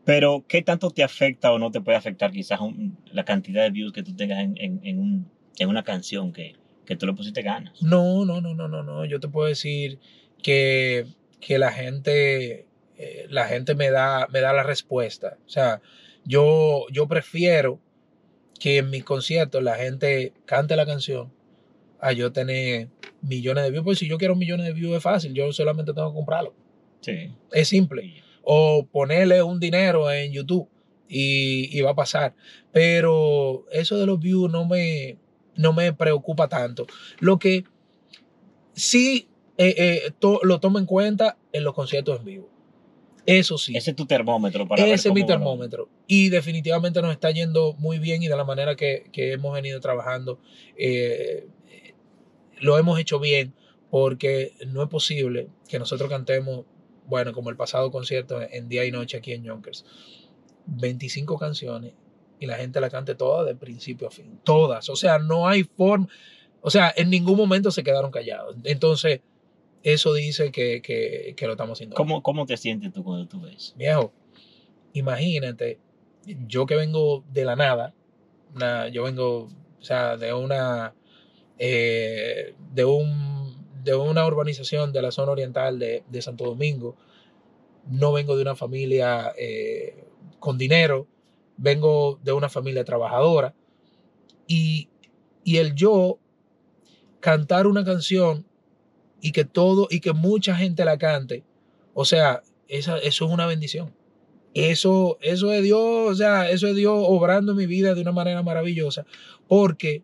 pero ¿qué tanto te afecta o no te puede afectar quizás un- la cantidad de views que tú tengas en, en, en, un- en una canción que, que tú le pusiste ganas? No, no, no, no, no, no. Yo te puedo decir que, que la gente, eh, la gente me da, me da la respuesta. O sea, yo, yo prefiero que en mis conciertos la gente cante la canción a yo tener millones de views. Pues si yo quiero millones de views es fácil, yo solamente tengo que comprarlo. Sí. Es simple. O ponerle un dinero en YouTube y, y va a pasar. Pero eso de los views no me, no me preocupa tanto. Lo que sí eh, eh, to- lo tomo en cuenta en los conciertos en vivo. Eso sí. Ese es tu termómetro para ver Ese es mi va termómetro. Y definitivamente nos está yendo muy bien y de la manera que, que hemos venido trabajando, eh, lo hemos hecho bien porque no es posible que nosotros cantemos, bueno, como el pasado concierto en día y noche aquí en Yonkers, 25 canciones y la gente la cante todas de principio a fin. Todas. O sea, no hay forma. O sea, en ningún momento se quedaron callados. Entonces, eso dice que, que, que lo estamos haciendo. ¿Cómo, ¿Cómo te sientes tú cuando tú ves? Viejo, imagínate, yo que vengo de la nada, una- yo vengo, o sea, de una, eh, de un, de una urbanización de la zona oriental de, de Santo Domingo, no vengo de una familia eh, con dinero, vengo de una familia trabajadora, y, y el yo cantar una canción y que todo, y que mucha gente la cante, o sea, esa, eso es una bendición. Eso, eso es Dios, o sea, eso es Dios obrando mi vida de una manera maravillosa, porque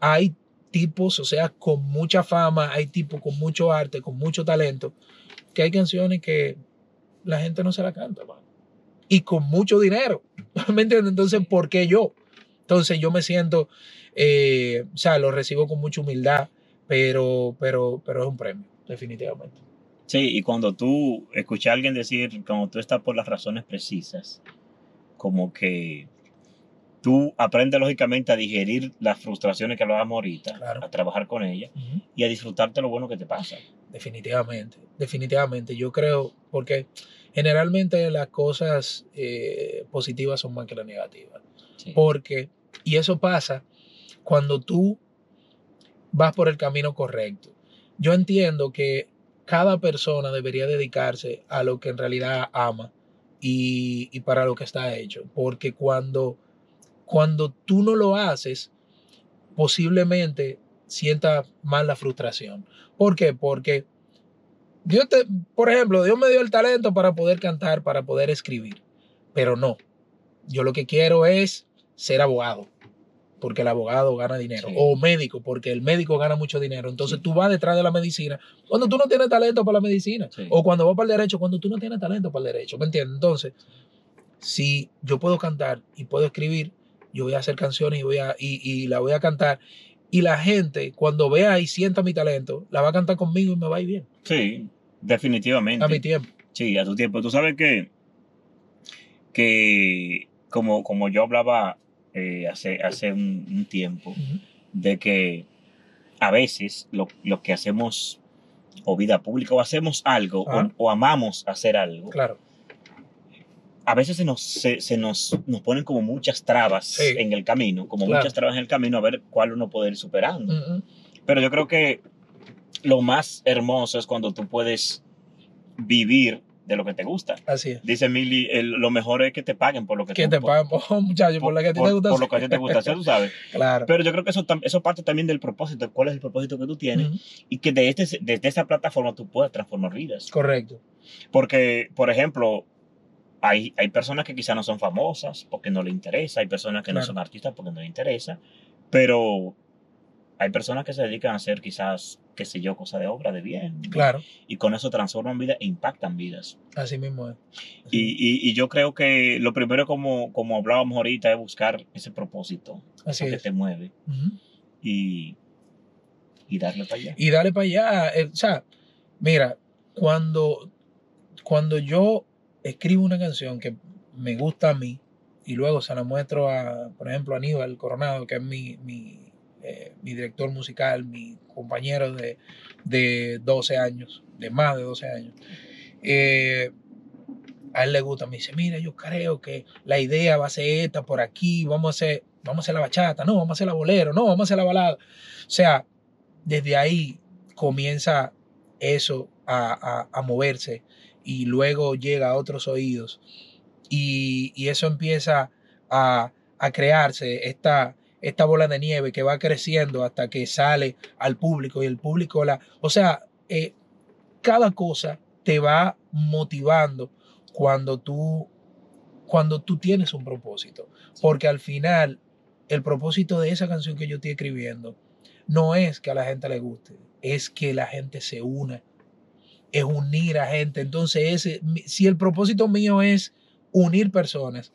hay tipos, o sea, con mucha fama, hay tipos con mucho arte, con mucho talento, que hay canciones que la gente no se la canta. Y con mucho dinero, ¿me entiendes? Entonces, ¿por qué yo? Entonces yo me siento, eh, o sea, lo recibo con mucha humildad, pero, pero, pero es un premio, definitivamente. Sí, y cuando tú escuchas a alguien decir, cuando tú estás por las razones precisas, como que tú aprendes lógicamente a digerir las frustraciones que hablábamos ahorita, Claro. a trabajar con ellas y a disfrutarte lo bueno que te pasa. Definitivamente, definitivamente. Yo creo, porque generalmente las cosas eh, positivas son más que las negativas. Sí. Porque, y eso pasa cuando tú vas por el camino correcto. Yo entiendo que cada persona debería dedicarse a lo que en realidad ama y, y para lo que está hecho. Porque cuando, cuando tú no lo haces, posiblemente sienta más la frustración. ¿Por qué? Porque Dios te, por ejemplo, Dios me dio el talento para poder cantar, para poder escribir, pero no. Yo lo que quiero es ser abogado, porque el abogado gana dinero, Sí. o médico, porque el médico gana mucho dinero. Entonces Sí. tú vas detrás de la medicina cuando tú no tienes talento para la medicina, Sí. o cuando vas para el derecho cuando tú no tienes talento para el derecho, ¿me entiendes? Entonces, si yo puedo cantar y puedo escribir, yo voy a hacer canciones y, voy a, y, y la voy a cantar. Y la gente, cuando vea y sienta mi talento, la va a cantar conmigo y me va a ir bien. Sí, definitivamente. A mi tiempo. Sí, a tu tiempo. Tú sabes que, que como, como yo hablaba eh, hace, hace un, un tiempo, de que a veces lo, lo que hacemos o vida pública o hacemos algo o- Ajá. o, amamos hacer algo, Claro. A veces se nos, se, se nos, nos ponen como muchas trabas Sí. en el camino, como Claro. muchas trabas en el camino a ver cuál uno puede ir superando. Pero yo creo que lo más hermoso es cuando tú puedes vivir de lo que te gusta. Así es. Dice Mili, lo mejor es que te paguen por lo que Que tú- te por- pagan, oh, muchacho, por, la que a ti te por- gusta. por lo que a ti te gusta hacer, tú sabes. Claro. Pero yo creo que eso, eso parte también del propósito. ¿Cuál es el propósito que tú tienes? Y que de este, desde esa plataforma tú puedas transformar vidas. Correcto. Porque, por ejemplo, hay, hay personas que quizás no son famosas porque no le interesa, hay personas que no son artistas porque no le interesa, pero hay personas que se dedican a hacer quizás, qué sé yo, cosa de obra, de bien. Claro. Y con eso transforman vidas e impactan vidas. Así mismo es. Así Y, y- y yo creo que lo primero, como, como hablábamos ahorita, es buscar ese propósito, Así eso que te mueve y, y darle para allá. Y dale para allá. eh, o sea, mira, cuando, cuando yo escribo una canción que me gusta a mí y luego se la muestro a, por ejemplo, a Aníbal Coronado, que es mi, mi, eh, mi director musical, mi compañero de, de 12 años, de más de 12 años. eh, a él le gusta, me dice, mira, yo creo que la idea va a ser esta por aquí, vamos a hacer, vamos a hacer la bachata, no, vamos a hacer la bolero, no, vamos a hacer la balada. O sea, desde ahí comienza eso a, a- a moverse y luego llega a otros oídos y, y eso empieza a, a crearse esta, esta bola de nieve que va creciendo hasta que sale al público y el público la... O sea, eh, cada cosa te va motivando cuando tú, cuando tú tienes un propósito. Porque al final, el propósito de esa canción que yo estoy escribiendo no es que a la gente le guste, es que la gente se una, es unir a gente. Entonces, ese, si el propósito mío es unir personas,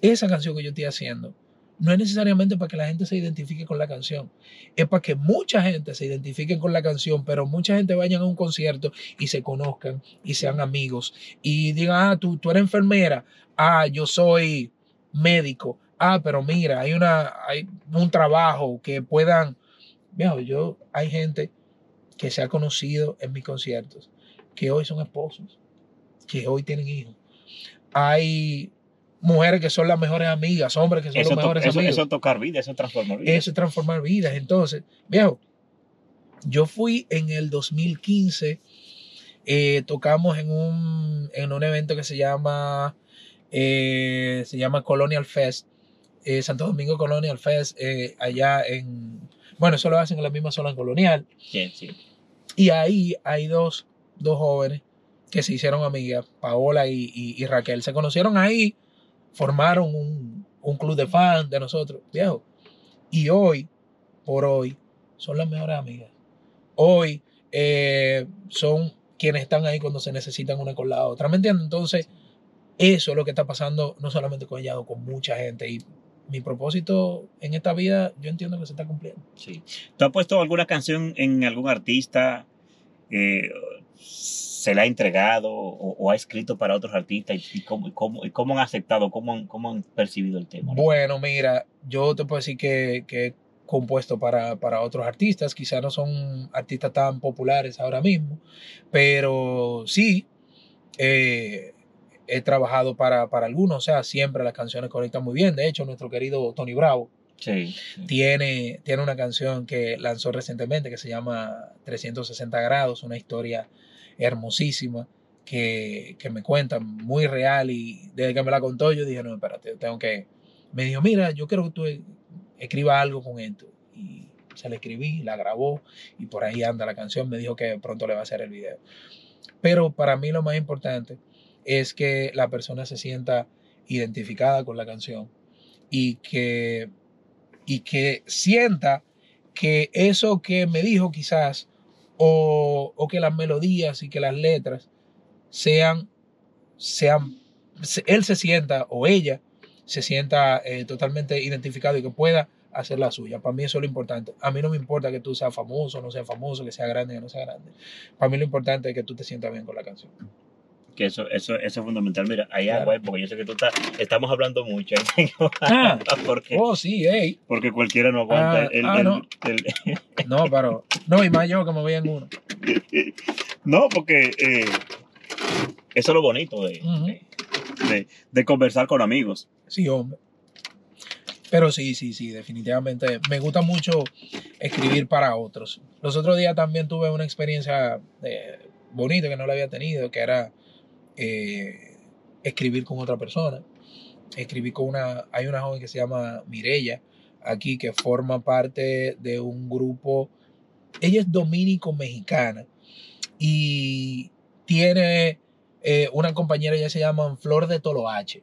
esa canción que yo estoy haciendo no es necesariamente para que la gente se identifique con la canción, es para que mucha gente se identifique con la canción, pero mucha gente vayan a un concierto y se conozcan y sean amigos y digan, ah, tú, tú eres enfermera, ah, yo soy médico, ah, pero mira, hay, una, hay un trabajo que puedan viejo, yo, hay gente que se ha conocido en mis conciertos, que hoy son esposos, que hoy tienen hijos. Hay mujeres que son las mejores amigas, hombres que son Eso, los mejores eso, amigos. eso es tocar vida, eso es transformar vida. Eso es transformar vidas. Entonces, viejo, yo fui en el 2015, eh, tocamos en un, en un evento que se llama, eh, se llama Colonial Fest, eh, Santo Domingo Colonial Fest, eh, allá en, bueno, eso lo hacen en la misma zona colonial. Sí, sí. Y ahí hay dos, dos jóvenes que se hicieron amigas, Paola y, y- Raquel. Se conocieron ahí, formaron un, un club de fans de nosotros, viejo. Y hoy, por hoy, son las mejores amigas. Hoy eh, son quienes están ahí cuando se necesitan una con la otra. ¿Me entiendes? Entonces, eso es lo que está pasando no solamente con ella, con mucha gente. Y mi propósito en esta vida, yo entiendo que se está cumpliendo. Sí. ¿Tú has puesto alguna canción en algún artista? eh, ¿Se la ha entregado o, o ha escrito para otros artistas? ¿Y, y cómo, y cómo, y cómo han aceptado, cómo han, cómo han percibido el tema? no? Bueno, mira, yo te puedo decir que, que he compuesto para, para otros artistas, quizás no son artistas tan populares ahora mismo, pero sí, eh, he trabajado para, para algunos, o sea, siempre las canciones conectan muy bien. De hecho, nuestro querido Tony Bravo Sí. sí. tiene, tiene una canción que lanzó recientemente que se llama 360 grados, una historia hermosísima que, que me cuenta muy real y desde que me la contó yo dije, no, espérate, tengo que... Me dijo, mira, yo quiero que tú e- escribas algo con esto. Y se la escribí, la grabó y por ahí anda la canción. Me dijo que pronto le va a hacer el video. Pero para mí lo más importante es que la persona se sienta identificada con la canción y que, y que sienta que eso que me dijo quizás o, o que las melodías y que las letras sean, sean, se- él se sienta o ella se sienta eh, totalmente identificado y que pueda hacer la suya. Para mí eso es lo importante. A mí no me importa que tú seas famoso, no seas famoso, que sea grande o no sea grande. Para mí lo importante es que tú te sientas bien con la canción. Que eso, eso, eso es fundamental. Mira, ahí Claro. agua, porque yo sé que tú estás, estamos hablando mucho. tengo Ah. porque, Oh, sí, hey. porque cualquiera no aguanta. Ah, el- ah, el- no. el- No, pero, no, y más yo que me voy en uno. no, porque eh, eso es lo bonito de, Ujú. de, de- de conversar con amigos. Sí, hombre. Pero sí, sí, sí, definitivamente. Me gusta mucho escribir para otros. Los otros días también tuve una experiencia eh, bonita que no la había tenido, que era eh, escribir con otra persona. Escribí con una, hay una joven que se llama Mirella aquí que forma parte de un grupo, ella es dominico-mexicana y tiene eh, una compañera, ella se llama Flor de Toloache.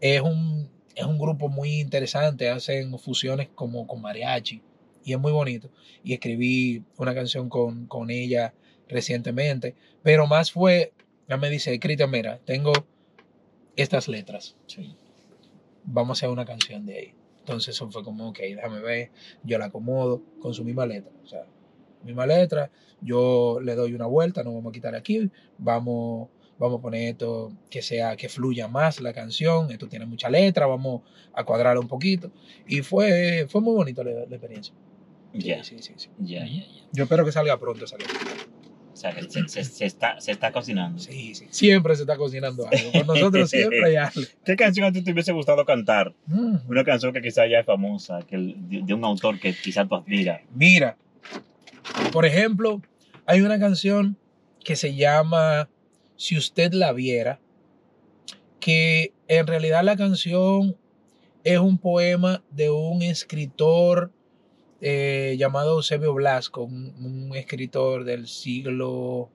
Es un, es un grupo muy interesante, hacen fusiones como con mariachi y es muy bonito. Y escribí una canción con, con ella recientemente, pero más fue, ella me dice, Cristian, mira, tengo estas letras, vamos a hacer una canción de ahí. Entonces eso fue como, ok, déjame ver, yo la acomodo con su misma letra, o sea, misma letra, yo le doy una vuelta, no vamos a quitar aquí, vamos, vamos a poner esto que sea, que fluya más la canción, esto tiene mucha letra, vamos a cuadrarlo un poquito. Y fue, fue muy bonito la, la experiencia. Sí, Ya, sí, sí, sí. ya, ya, ya. Yo espero que salga pronto esa letra. O sea, que se, se- se está, se está cocinando. Sí, sí. Siempre se está cocinando algo. Con nosotros siempre hay algo. ¿Qué canción a ti te hubiese gustado cantar? Mm. Una canción que quizás ya es famosa, que de un autor que quizás tú admiras. Mira, por ejemplo, hay una canción que se llama Si usted la viera, que en realidad la canción es un poema de un escritor eh, llamado Eusebio Blasco, un, un escritor del siglo,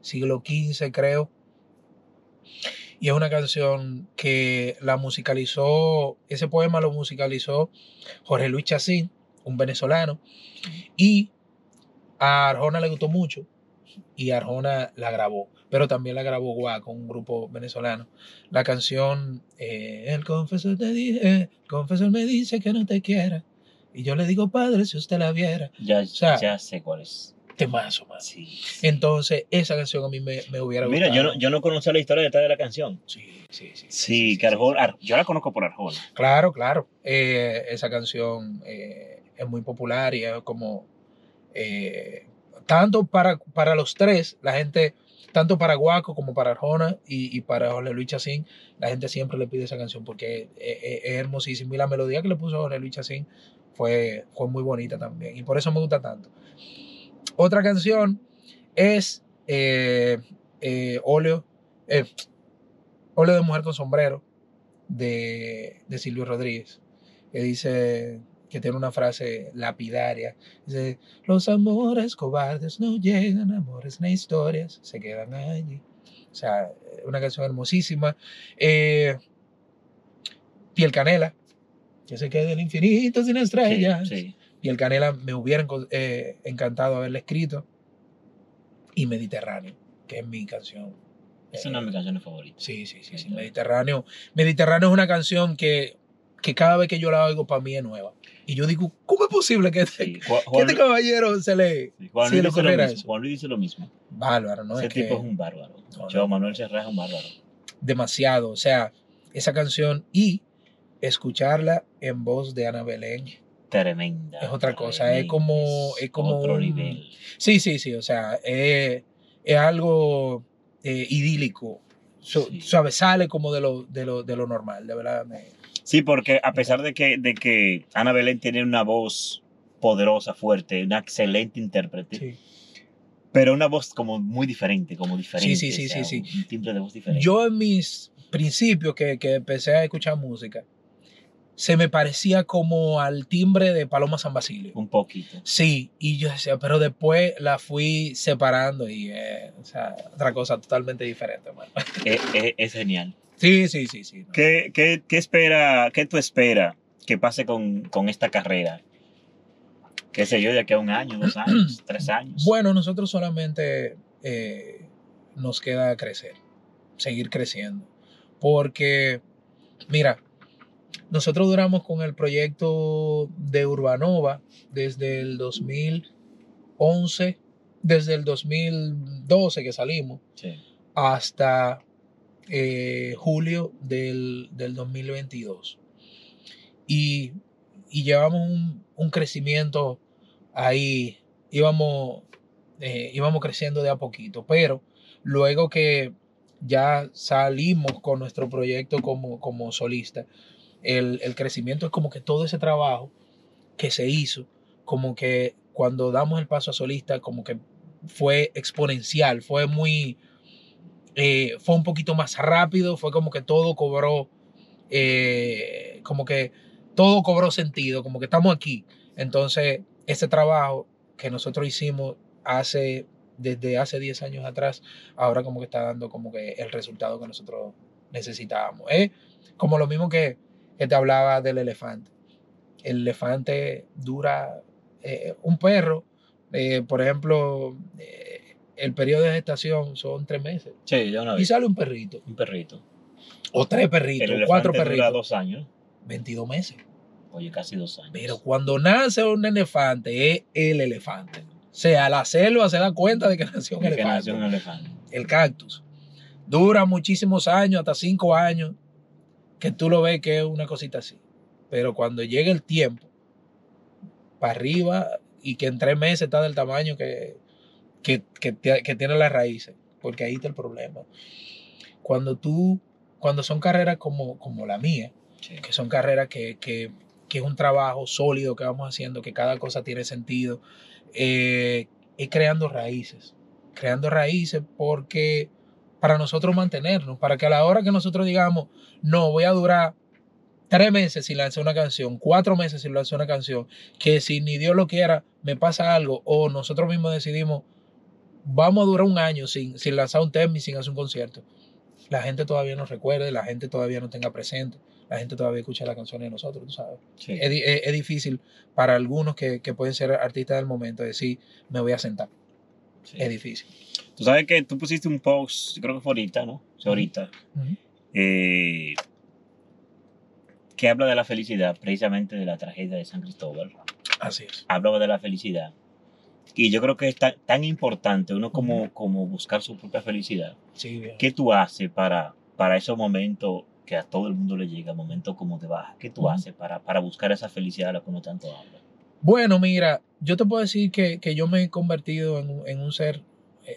siglo XV, creo. Y es una canción que la musicalizó, ese poema lo musicalizó Jorge Luis Chacín, un venezolano, y a Arjona le gustó mucho y Arjona la grabó, pero también la grabó Guá con un grupo venezolano. La canción, eh, el confesor te dice, el confesor me dice que no te quiera. Y yo le digo, padre, si usted la viera, Ya, sea, ya sé cuál es. temazo más. Sí. sí. Entonces, esa canción a mí me, me hubiera Mira, gustado. yo no, yo no conocía la historia detrás de la canción. Sí, sí, sí. Sí, que Arjona, Ar- yo la conozco por Arjona. Claro, claro. Eh, esa canción eh, es muy popular y es como eh, tanto para, para los tres, la gente, tanto para Guaco como para Arjona y, y para Jorge Luis Chacín, la gente siempre le pide esa canción porque es, es- es hermosísima y la melodía que le puso Jorge Luis Chacín fue, fue muy bonita también y por eso me gusta tanto. Otra canción es eh, eh, Óleo, eh, Óleo de Mujer con Sombrero de, de Silvio Rodríguez, que dice que tiene una frase lapidaria. Dice, los amores cobardes no llegan, amores ni historias, se quedan allí. O sea, una canción hermosísima. Eh, Piel Canela, que se quede el infinito sin estrellas. Sí, sí. Piel Canela me hubiera eh, encantado haberle escrito. Y Mediterráneo, que es mi canción. Es eh, una de mis canciones favoritas. Sí, sí, sí, sí. Mediterráneo. Mediterráneo es una canción que, que cada vez que yo la oigo para mí es nueva. Y yo digo, ¿cómo es posible que este, Sí. que Juan, Juan- este caballero se le... sí, Juan se Luis le dice lo ocurriera mismo. eso? Juan Luis dice lo mismo. Bárbaro, ¿no? Ese Es que tipo es un bárbaro. No, no. Manuel Serra es un bárbaro. demasiado. O sea, esa canción y escucharla en voz de Ana Belén Tremenda. es otra cosa. Es como, es como otro un- nivel. Sí, sí, sí. O sea, es, es algo eh, idílico. So- Sí. ¿Sabes? Sale como de lo, de, lo, de lo normal. De verdad. me- Sí, porque a pesar de que, de que Ana Belén tiene una voz poderosa, fuerte, una excelente intérprete, sí. pero una voz como muy diferente, como diferente. sí, sí, o sea, sí, Un timbre de voz diferente. Yo en mis principios que, que empecé a escuchar música, se me parecía como al timbre de Paloma San Basilio. Un poquito. Sí, y yo decía, pero después la fui separando y, eh, o sea, otra cosa totalmente diferente. Es, es- es genial. Sí, sí, sí, sí. no. ¿Qué, qué, qué espera, qué tú esperas que pase con, con esta carrera? ¿Qué sé yo, de aquí a un año, dos años, tres años? Bueno, nosotros solamente eh, nos queda crecer, seguir creciendo. Porque, mira, nosotros duramos con el proyecto de Urbanova desde el 2011, desde el 2012 que salimos, Sí. hasta eh, julio del, del 2022. Y, y llevamos un, un crecimiento ahí, íbamos, eh, íbamos creciendo de a poquito, pero luego que ya salimos con nuestro proyecto como, como solista, el, el crecimiento es como que todo ese trabajo que se hizo, como que cuando damos el paso a solista, como que fue exponencial, fue muy, eh, fue un poquito más rápido, fue como que todo cobró, eh, como que todo cobró sentido, como que estamos aquí. Entonces, ese trabajo que nosotros hicimos hace, desde hace 10 años atrás, ahora como que está dando como que el resultado que nosotros necesitábamos. Es como lo mismo que, que te hablaba del elefante. El elefante dura, eh, un perro, eh, por ejemplo, eh, el periodo de gestación son tres meses. Sí, ya una Y vez. sale un perrito, Un perrito. o tres El perritos, o elefante cuatro dura perritos. dos años. 22 meses. Oye, casi dos años. Pero cuando nace un elefante, es el elefante. O sea, la selva se da cuenta de que nació un Que elefante. nació un elefante. El cactus. Dura muchísimos años, hasta cinco años, que tú lo ves que es una cosita así. Pero cuando llega el tiempo, para arriba, y que en tres meses está del tamaño que, que, que, que tiene las raíces, porque ahí está el problema. Cuando tú, cuando son carreras como, como la mía, Sí. que son carreras que, que, que es un trabajo sólido que vamos haciendo, que cada cosa tiene sentido, eh, es creando raíces, creando raíces porque para nosotros mantenernos, para que a la hora que nosotros digamos, no, voy a durar tres meses sin lanzar una canción, cuatro meses sin lanzar una canción, que si ni Dios lo quiera, me pasa algo, o nosotros mismos decidimos, vamos a durar un año sin, sin lanzar un tema y sin hacer un concierto. La gente todavía nos recuerde, la gente todavía no tenga presente, la gente todavía escucha las canciones de nosotros, tú sabes. Sí. Es, es- es difícil para algunos que, que pueden ser artistas del momento decir, me voy a sentar. Sí. Es difícil. Tú sabes que tú pusiste un post, creo que fue ahorita, ¿no? Sí, ahorita. Ujú. eh, que habla de la felicidad, precisamente de la tragedia de San Cristóbal. Así es. Hablaba de la felicidad. Y yo creo que es tan, tan importante uno como, como buscar su propia felicidad. Sí, bien. ¿Qué tú haces para, para esos momentos que a todo el mundo le llega, momentos como de baja? ¿Qué tú haces para, para buscar esa felicidad de la que uno tanto habla? Bueno, mira, yo te puedo decir que, que yo me he convertido en, en un ser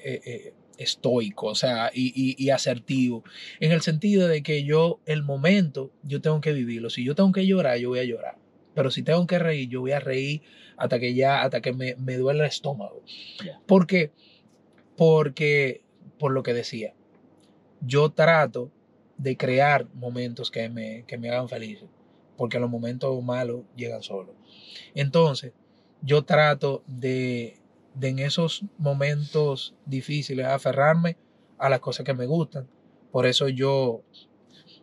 eh, eh, estoico, o sea, y, y- y asertivo, en el sentido de que yo, el momento, yo tengo que vivirlo. Si yo tengo que llorar, yo voy a llorar. Pero si tengo que reír, yo voy a reír hasta que ya, hasta que me, me duele el estómago. Ya. ¿Por qué? Porque, por lo que decía, yo trato de crear momentos que me, que me hagan feliz, porque los momentos malos llegan solos. Entonces, yo trato de, de en esos momentos difíciles aferrarme a las cosas que me gustan. Por eso yo,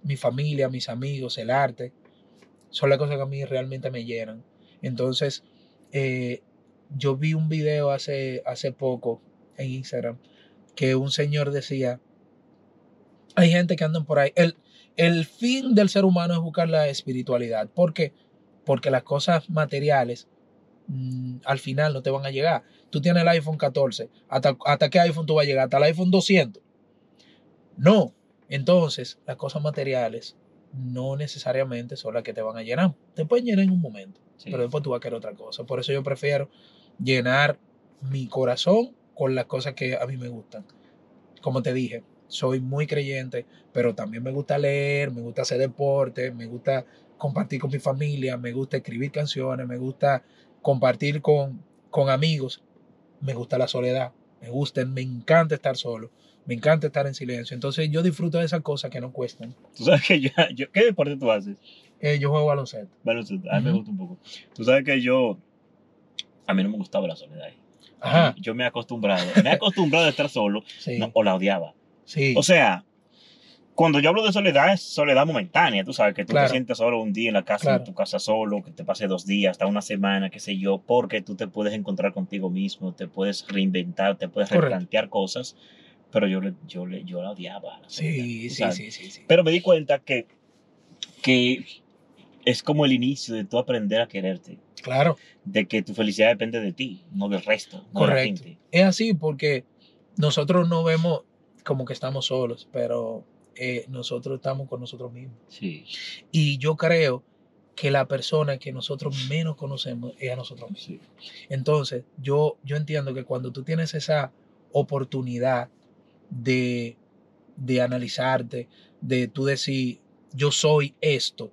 mi familia, mis amigos, el arte, son las cosas que a mí realmente me llenan. Entonces, eh, yo vi un video hace, hace poco en Instagram que un señor decía, hay gente que andan por ahí. El, el fin del ser humano es buscar la espiritualidad. ¿Por qué? Porque las cosas materiales mm, al final no te van a llegar. Tú tienes el iPhone 14. ¿Hasta, ¿Hasta qué iPhone tú vas a llegar? ¿Hasta el iPhone 200? No. Entonces, las cosas materiales no necesariamente son las que te van a llenar. Te pueden llenar en un momento, Sí. pero después tú vas a querer otra cosa. Por eso yo prefiero llenar mi corazón con las cosas que a mí me gustan. Como te dije, soy muy creyente, pero también me gusta leer, me gusta hacer deporte, me gusta compartir con mi familia, me gusta escribir canciones, me gusta compartir con, con amigos, me gusta la soledad, me gusta, me encanta estar solo, me encanta estar en silencio. Entonces yo disfruto de esas cosas que no cuestan. Tú sabes que yo, yo- ¿qué deporte tú haces? Eh, yo juego baloncesto. Baloncesto. A mí me gusta un poco. Tú sabes que yo, a mí no me gustaba la soledad. Ajá, Yo me he acostumbrado, me he acostumbrado a estar solo sí, no, o la odiaba. sí, O sea, cuando yo hablo de soledad es soledad momentánea, tú sabes, que tú Claro. te sientes solo un día en la casa, Claro. en tu casa solo, que te pase dos días, hasta una semana, qué sé yo, porque tú te puedes encontrar contigo mismo, te puedes reinventar, te puedes Correcto. replantear cosas, pero yo, le- yo, le- yo la odiaba. la sí, sí, sí, sí, sí. Pero me di cuenta que, que es como el inicio de tú aprender a quererte, Claro. de que tu felicidad depende de ti, no del resto, no de la Correcto. gente. Es así porque nosotros no vemos como que estamos solos, pero eh, nosotros estamos con nosotros mismos. Sí, Y yo creo que la persona que nosotros menos conocemos es a nosotros mismos. sí. Entonces, yo, yo entiendo que cuando tú tienes esa oportunidad de, de analizarte, de tú decir, yo soy esto,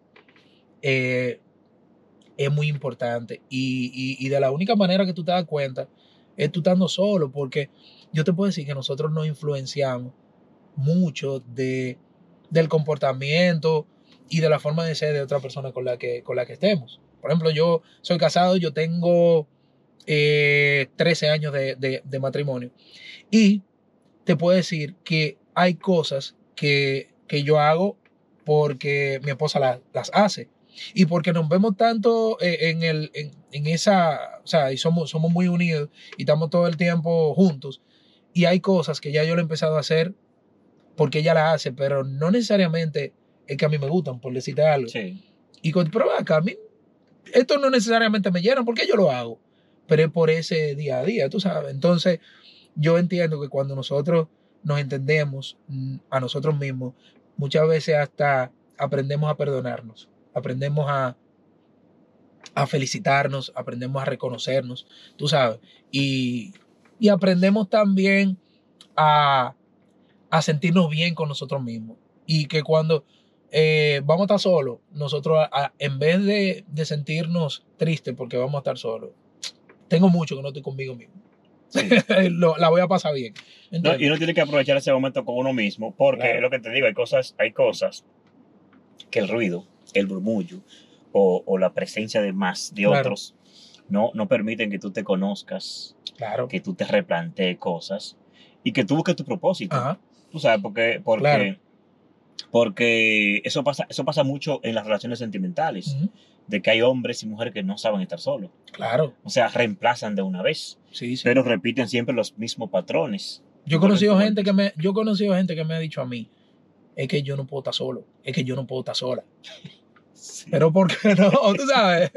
eh, es muy importante. Y, y- y de la única manera que tú te das cuenta es tú estando solo, porque yo te puedo decir que nosotros nos influenciamos mucho de, del comportamiento y de la forma de ser de otra persona con la que, con la que estemos. Por ejemplo, yo soy casado, yo tengo eh, 13 años de, de- de matrimonio. Y te puedo decir que hay cosas que, que yo hago porque mi esposa la- las hace. Y porque nos vemos tanto eh, en, el, en, en esa, o sea, y somos, somos muy unidos y estamos todo el tiempo juntos. Y hay cosas que ya yo le he empezado a hacer porque ella las hace, pero no necesariamente es que a mí me gustan, por decirte algo. Sí. Y con, acá, a mí, esto no necesariamente me llena, porque yo lo hago, pero es por ese día a día, tú sabes. Entonces, yo entiendo que cuando nosotros nos entendemos mm, a nosotros mismos, muchas veces hasta aprendemos a perdonarnos, aprendemos a, a felicitarnos, aprendemos a reconocernos, tú sabes. Y, y aprendemos también a, a sentirnos bien con nosotros mismos. Y que cuando eh, vamos a estar solos, nosotros a- a- en vez de, de sentirnos tristes porque vamos a estar solos, tengo mucho que no estoy conmigo mismo. Sí. Lo- la voy a pasar bien. Y uno tiene que aprovechar ese momento con uno mismo, porque Claro. es lo que te digo, hay cosas, hay cosas que el ruido, el murmullo o, o la presencia de más de Claro. otros no, no permiten que tú te conozcas, Claro. que tú te replantees cosas y que tú busques tu propósito. Ajá. Tú sabes, porque, porque, Claro. porque eso, pasa, eso pasa mucho en las relaciones sentimentales, de que hay hombres y mujeres que no saben estar solos. Claro. O sea, reemplazan de una vez, Sí, sí. pero repiten siempre los mismos patrones. Yo he conocido gente que me, yo he conocido gente que me ha dicho a mí, es que yo no puedo estar solo, es que yo no puedo estar sola. Sí. Pero ¿por qué no? Tú sabes,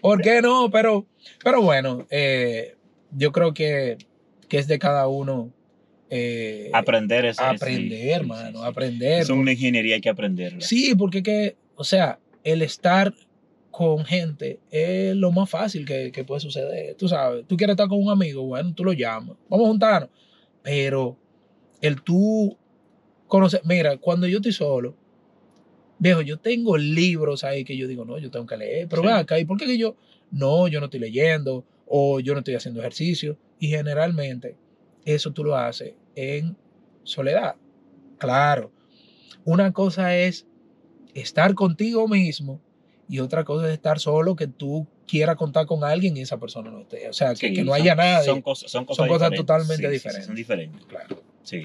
¿por qué no? Pero, pero bueno, eh, yo creo que, que es de cada uno eh, aprender es aprender, sí, sí. aprender. Es una ingeniería que aprenderla. Sí, porque que, o sea, el estar con gente es lo más fácil que, que puede suceder. Tú sabes, tú quieres estar con un amigo, bueno, tú lo llamas, vamos a juntarnos. Pero el tú conocer, mira, cuando yo estoy solo, viejo, yo tengo libros ahí que yo digo, no, yo tengo que leer, pero ven acá, ¿y por qué que yo? No, yo no estoy leyendo o yo no estoy haciendo ejercicio. Y generalmente eso tú lo haces en soledad. Claro, una cosa es estar contigo mismo y otra cosa es estar solo que tú quieras contar con alguien y esa persona no esté. O sea, que, Sí, que no son- haya nadie. Son cosas, son cosas, Son cosas diferentes. totalmente Sí, sí, sí, diferentes. son diferentes. Claro. Sí.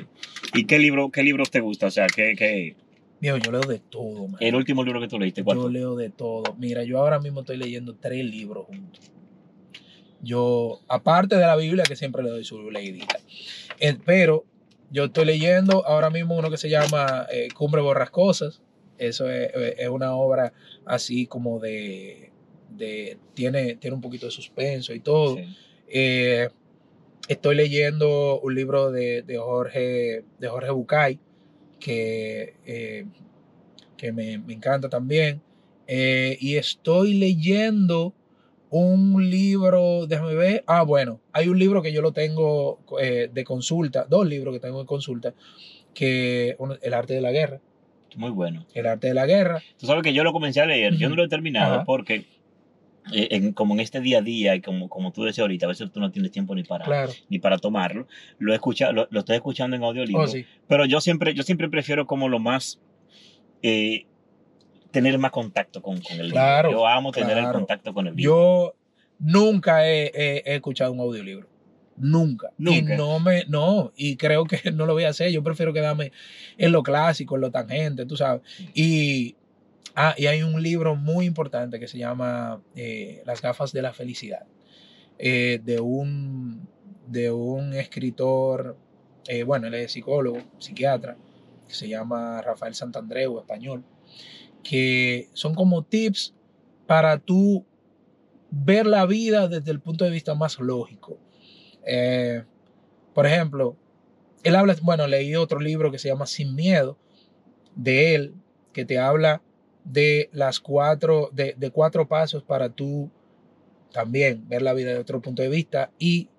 ¿Y qué libro, qué libros te gusta? O sea, ¿qué, qué- Viejo, yo leo de todo, man. el último libro que tú leíste? ¿Cuál Yo leo de todo. Mira, yo ahora mismo estoy leyendo tres libros juntos. Yo, aparte de la Biblia, que siempre le doy su leidita. Eh, pero yo estoy leyendo ahora mismo uno que se llama eh, Cumbre Borrascosas. Eso es, eh, es una obra así como de, de tiene, tiene un poquito de suspenso y todo. Sí. Eh, estoy leyendo un libro de, de Jorge, de Jorge Bucay, que, eh, que me, me encanta también. Y estoy leyendo un libro, déjame ver. Ah, bueno, hay un libro que yo lo tengo eh, de consulta, dos libros que tengo de consulta, que uno- El arte de la guerra. Muy bueno. El arte de la guerra. Tú sabes que yo lo comencé a leer, yo no lo he terminado Ajá. porque eh, en- como en este día a día y como, como tú decías ahorita, a veces tú no tienes tiempo ni para, Claro. ni para tomarlo. Lo, he escuchado, lo, lo estoy escuchando en audiolibro, Oh, sí. pero yo siempre, yo siempre prefiero como lo más... eh, tener más contacto con, con el Claro, libro. Yo amo tener el contacto con el libro. Yo nunca he, he- he escuchado un audiolibro. Nunca. Nunca. Y no me, no, y creo que no lo voy a hacer. Yo prefiero quedarme en lo clásico, en lo tangente, tú sabes. Y, ah, y hay un libro muy importante que se llama eh, Las gafas de la felicidad. eh, de un de un escritor, eh, bueno, él es psicólogo, psiquiatra, que se llama Rafael Santandreu, español, que son como tips para tú ver la vida desde el punto de vista más lógico. Eh, por ejemplo, él habla, bueno, leí otro libro que se llama Sin Miedo, de él, que te habla de las cuatro, de, de cuatro pasos para tú también ver la vida de otro punto de vista y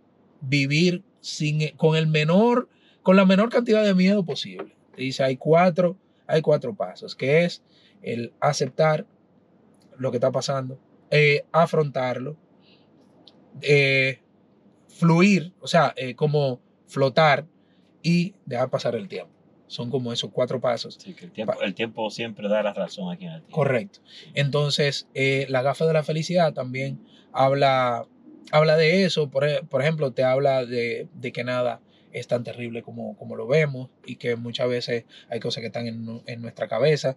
vivir sin, con el menor, con la menor cantidad de miedo posible. Dice, hay cuatro, hay cuatro pasos, que es el aceptar lo que está pasando, eh, afrontarlo, eh, fluir, o sea, eh, como flotar y dejar pasar el tiempo. Son como esos cuatro pasos. Sí, que el, tiempo, el tiempo siempre da la razón aquí en el tiempo. Correcto. Entonces, la gafa de la felicidad también habla, habla de eso. Por, e- por ejemplo, te habla de, de que nada es tan terrible como, como lo vemos y que muchas veces hay cosas que están en, en nuestra cabeza.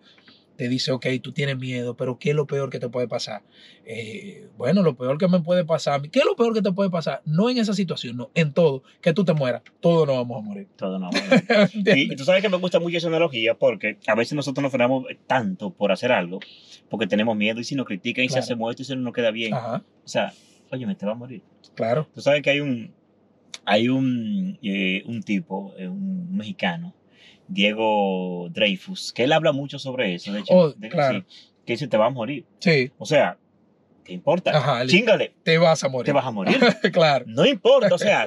Te dice, ok, tú tienes miedo, pero ¿qué es lo peor que te puede pasar? Eh, bueno, lo peor que me puede pasar, a mí- ¿qué es lo peor que te puede pasar? No en esa situación, no, en todo, que tú te mueras, todos nos vamos a morir. Todo no. bueno. Y, y ¿Entiendes? tú sabes que me gusta mucho esa analogía porque a veces nosotros nos frenamos tanto por hacer algo porque tenemos miedo y si nos critican y Claro. si hacemos esto y no nos queda bien. Ajá, O sea, oye, me te va a morir. claro. Tú sabes que hay un, hay un, eh, un tipo, eh, un mexicano, Diego Dreyfus, que él habla mucho sobre eso. De hecho, Oh, de- claro. sí, que dice, te vas a morir. Sí, O sea, ¿qué importa? Ajá, Chíngale, te vas a morir. te vas a morir. claro. No importa, o sea,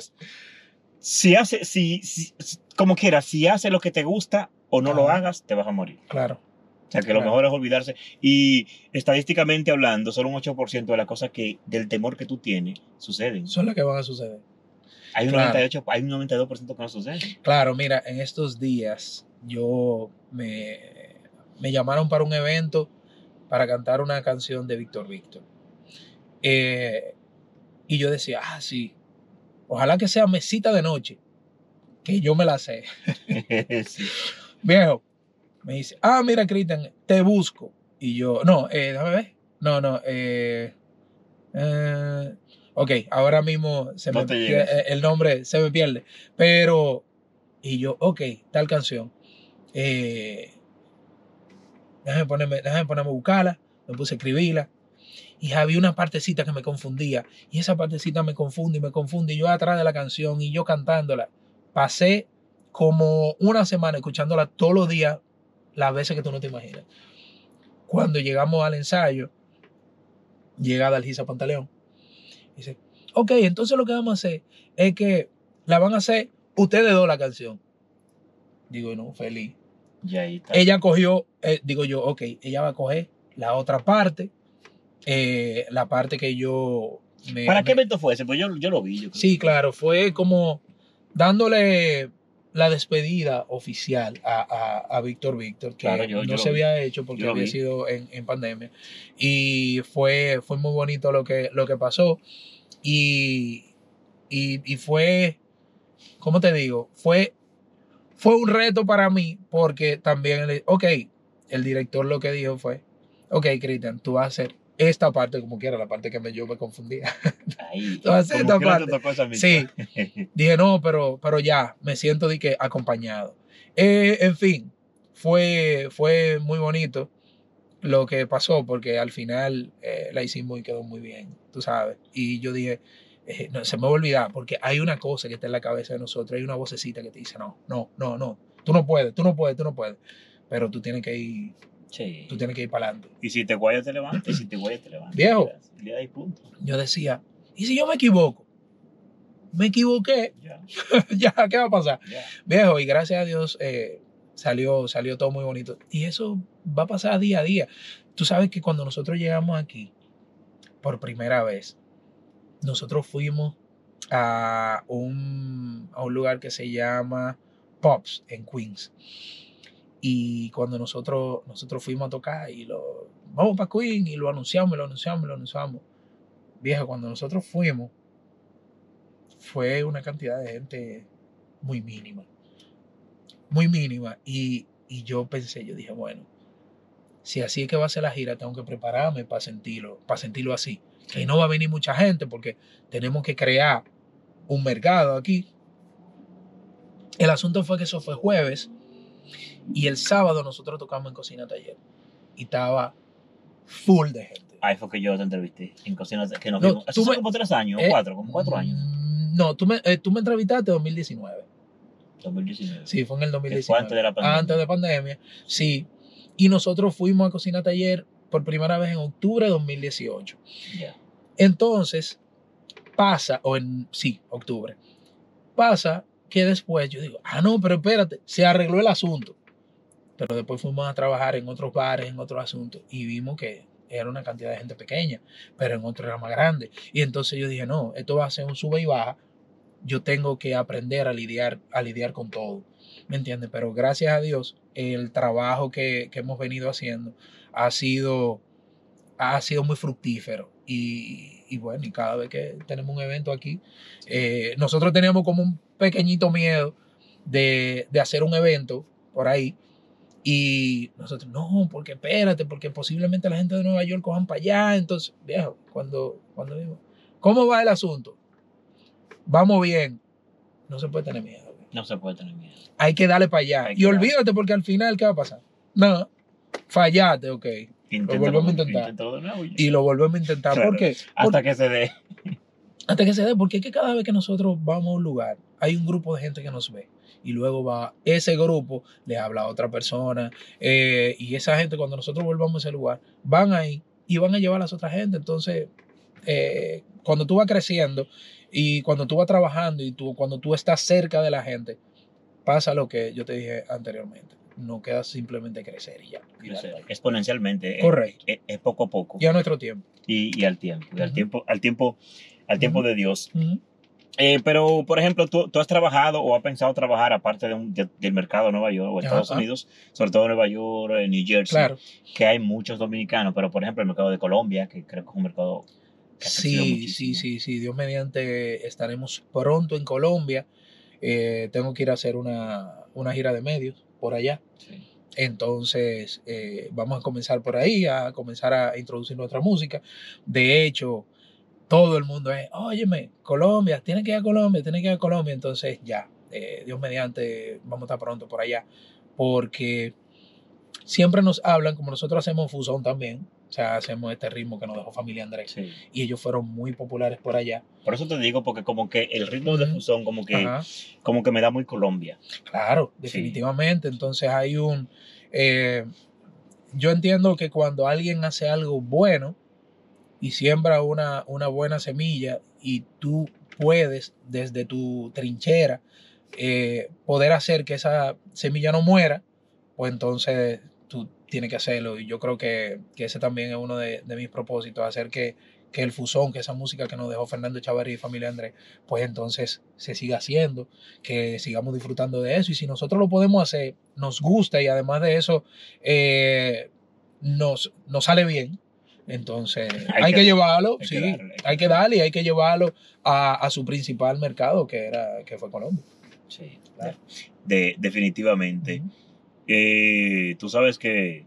si hace, si, como quieras, si hace lo que te gusta o no lo hagas, te vas a morir. Claro. O sea, que lo mejor es olvidarse. Y estadísticamente hablando, solo un 8% de las cosas que, del temor que tú tienes, suceden. Son las que van a suceder. Hay un, Claro. 98, hay un 92% que no sucede. Claro, mira, en estos días yo me, me llamaron para un evento para cantar una canción de Víctor Víctor. Eh, y yo decía, ah, sí, ojalá que sea mesita de noche, que yo me la sé. Sí. Viejo, me dice, ah, mira, Cristian, te busco. Y yo, no, eh, déjame ver. No, no, eh, eh, ok, ahora mismo se No me eh, el nombre se me pierde. Pero, y yo, ok, tal canción. Eh, déjame ponerme, déjame ponerme a buscarla. Me puse a escribirla. Y había una partecita que me confundía. Y esa partecita me confunde y me confunde. Y yo atrás de la canción y yo cantándola. Pasé como una semana escuchándola todos los días, las veces que tú no te imaginas. Cuando llegamos al ensayo, llega Dalgisa Pantaleón. Dice, ok, entonces lo que vamos a hacer es que la van a hacer ustedes dos la canción. Digo, no, feliz. Y ahí está. Ella cogió, eh, digo yo, ok, ella va a coger la otra parte, eh, la parte que yo... me- ¿Para qué evento fue ese? Pues yo, yo lo vi. yo creo. Sí, claro, fue como dándole la despedida oficial a, a, a Víctor Víctor, que Claro, yo- yo no se había hecho porque había vi. sido en, en pandemia. Y fue, fue muy bonito lo que, lo que pasó. Y, y, y fue, ¿cómo te digo? Fue, fue un reto para mí porque también, el- ok, el director lo que dijo fue, ok, Cristian, tú vas a hacer esta parte como quiera, la parte que me, yo me confundía. Ahí. Esta parte. Sí. Dije, no, pero, pero ya, me siento de que acompañado. Eh, en fin, fue, fue muy bonito lo que pasó porque al final eh, la hicimos y quedó muy bien, tú sabes. Y yo dije, eh, no, se me va a olvidar porque hay una cosa que está en la cabeza de nosotros, hay una vocecita que te dice, no, no, no, no, tú no puedes, tú no puedes, tú no puedes. Pero tú tienes que ir, Sí. tú tienes que ir para adelante. Y si te guayas, te levantas. Y si te guayas, te levantas. Viejo. Le das punto. Yo decía, ¿y si yo me equivoco? Me equivoqué, Ya, ya, ¿qué va a pasar? ya. Viejo, y gracias a Dios eh, salió, salió todo muy bonito. Y eso va a pasar día a día. Tú sabes que cuando nosotros llegamos aquí, por primera vez, nosotros fuimos a un, a un lugar que se llama Pops en Queens. Y cuando nosotros, nosotros fuimos a tocar y lo, vamos para Queens y lo anunciamos, lo anunciamos, lo anunciamos. Viejo, cuando nosotros fuimos, fue una cantidad de gente muy mínima. Muy mínima. Y, y yo pensé, yo dije, bueno, si así es que va a ser la gira, tengo que prepararme para sentirlo, para sentirlo así. Que no va a venir mucha gente porque tenemos que crear un mercado aquí. El asunto fue que eso fue jueves y el sábado nosotros tocamos en Cocina Taller y estaba full de gente. Ahí fue que yo te entrevisté en cocinas que nos No, vimos. Eso como tres años, Eh, cuatro, como cuatro años. Mm, No, tú me, eh, tú me entrevistaste en 2019. 2019. Sí, fue en el Que 2019. fue antes de la pandemia. Antes de pandemia, sí. Y nosotros fuimos a Cocina Taller por primera vez en octubre de 2018. Ya. Entonces, pasa, o en, sí, octubre, pasa que después yo digo, ah, no, pero espérate, se arregló el asunto. Pero después fuimos a trabajar en otros bares, en otros asuntos, y vimos que era una cantidad de gente pequeña, pero en otros era más grande. Y entonces yo dije, no, esto va a ser un sube y baja. Yo tengo que aprender a lidiar, a lidiar con todo. ¿Me entiendes? Pero gracias a Dios, el trabajo que, que hemos venido haciendo ha sido, ha sido muy fructífero. Y, y bueno, y cada vez que tenemos un evento aquí, eh, nosotros teníamos como un pequeñito miedo de, de hacer un evento por ahí. Y nosotros, no, porque espérate, porque posiblemente la gente de Nueva York cojan para allá. Entonces, viejo, cuando, cuando digo, ¿cómo va el asunto? Vamos bien. No se puede tener miedo. No se puede tener miedo. Hay que darle para allá. Y olvídate, porque al final, ¿qué va a pasar? No, fallaste, ok. Inténtalo, volvemos a intentar. inténtalo de nuevo. Y lo volvemos a intentar. Claro. ¿Por qué? Hasta que se dé. Hasta que se dé, porque es que cada vez que nosotros vamos a un lugar, hay un grupo de gente que nos ve. Y luego va ese grupo, le habla a otra persona. eh, y esa gente, cuando nosotros volvamos a ese lugar, van ahí y van a llevar a las otras gente. Entonces, eh, cuando tú vas creciendo y cuando tú vas trabajando y tú, cuando tú estás cerca de la gente, pasa lo que yo te dije anteriormente. No queda simplemente crecer y ya. allá. Exponencialmente. Es- Correcto. Es, es poco a poco. Y a nuestro tiempo. Y, y al tiempo. Y al tiempo, al tiempo, al tiempo de Dios. Eh, pero, por ejemplo, ¿tú, tú has trabajado o has pensado trabajar aparte de un- de- del mercado de Nueva York o Estados Ajá. Unidos, sobre todo Nueva York, eh, New Jersey, Claro. que hay muchos dominicanos, pero por ejemplo el mercado de Colombia, que creo que es un mercado que ha Sí, sí, sí, sí. Dios mediante estaremos pronto en Colombia. Eh, tengo que ir a hacer una, una gira de medios por allá. Sí. Entonces, eh, vamos a comenzar por ahí, a comenzar a introducir nuestra música. De hecho, todo el mundo es, óyeme, Colombia, tiene que ir a Colombia, tiene que ir a Colombia. Entonces, ya, eh, Dios mediante, vamos a estar pronto por allá. Porque siempre nos hablan, como nosotros hacemos Fusón también, o sea, hacemos este ritmo que nos dejó familia Andrés. Sí. Y ellos fueron muy populares por allá. Por eso te digo, porque como que el ritmo de fusón como que, Ajá. como que me da muy Colombia. Claro, Sí. definitivamente. Entonces hay un... eh, yo entiendo que cuando alguien hace algo bueno, y siembra una, una buena semilla y tú puedes desde tu trinchera eh, poder hacer que esa semilla no muera, pues entonces tú tienes que hacerlo. Y yo creo que, que ese también es uno de, de mis propósitos, hacer que, que el fusón, que esa música que nos dejó Fernando Chavarri y familia Andrés, pues entonces se siga haciendo, que sigamos disfrutando de eso. Y si nosotros lo podemos hacer, nos gusta y además de eso eh, nos, nos sale bien, entonces hay, Hay que, que- llevarlo, hay que sí, darle, hay que que darle y hay que llevarlo a, a su principal mercado, que, era, que fue Colombia. Sí, Claro. de, definitivamente. Eh, tú sabes que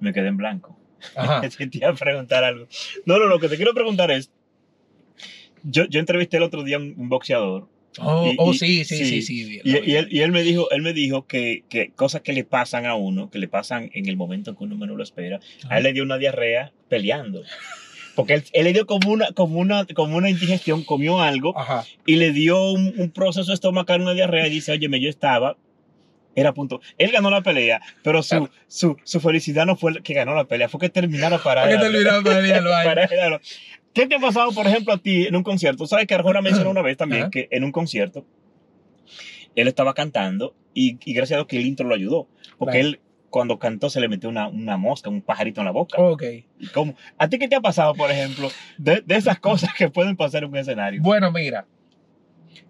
me quedé en blanco. Ajá. Que te iba a preguntar algo. No, no, lo que te quiero preguntar es, yo, yo entrevisté el otro día a un, un boxeador Oh, Y- oh, sí, sí, sí, sí. sí. y, y él, y él me dijo, él me dijo que, que cosas que le pasan a uno, que le pasan en el momento en que uno menos lo espera, a él le dio una diarrea peleando. Porque él, él le dio como una, como, una, como una indigestión, comió algo Ajá. y le dio un, un proceso estomacal, una diarrea y dice, oye, yo estaba, era punto. Él ganó la pelea, pero su, su, su felicidad no fue que ganó la pelea, fue que terminara para ¿Por qué él. te olvidaste de ir al baño? Para. ¿Qué te ha pasado, por ejemplo, a ti en un concierto? Sabes que Arjona mencionó una vez también Ajá. que en un concierto él estaba cantando y, y gracias a Dios que el intro lo ayudó. Porque él, cuando cantó, se le metió una, una mosca, un pajarito en la boca. Ok. ¿Y cómo? ¿A ti qué te ha pasado, por ejemplo, de, de esas cosas que pueden pasar en un escenario? Bueno, mira,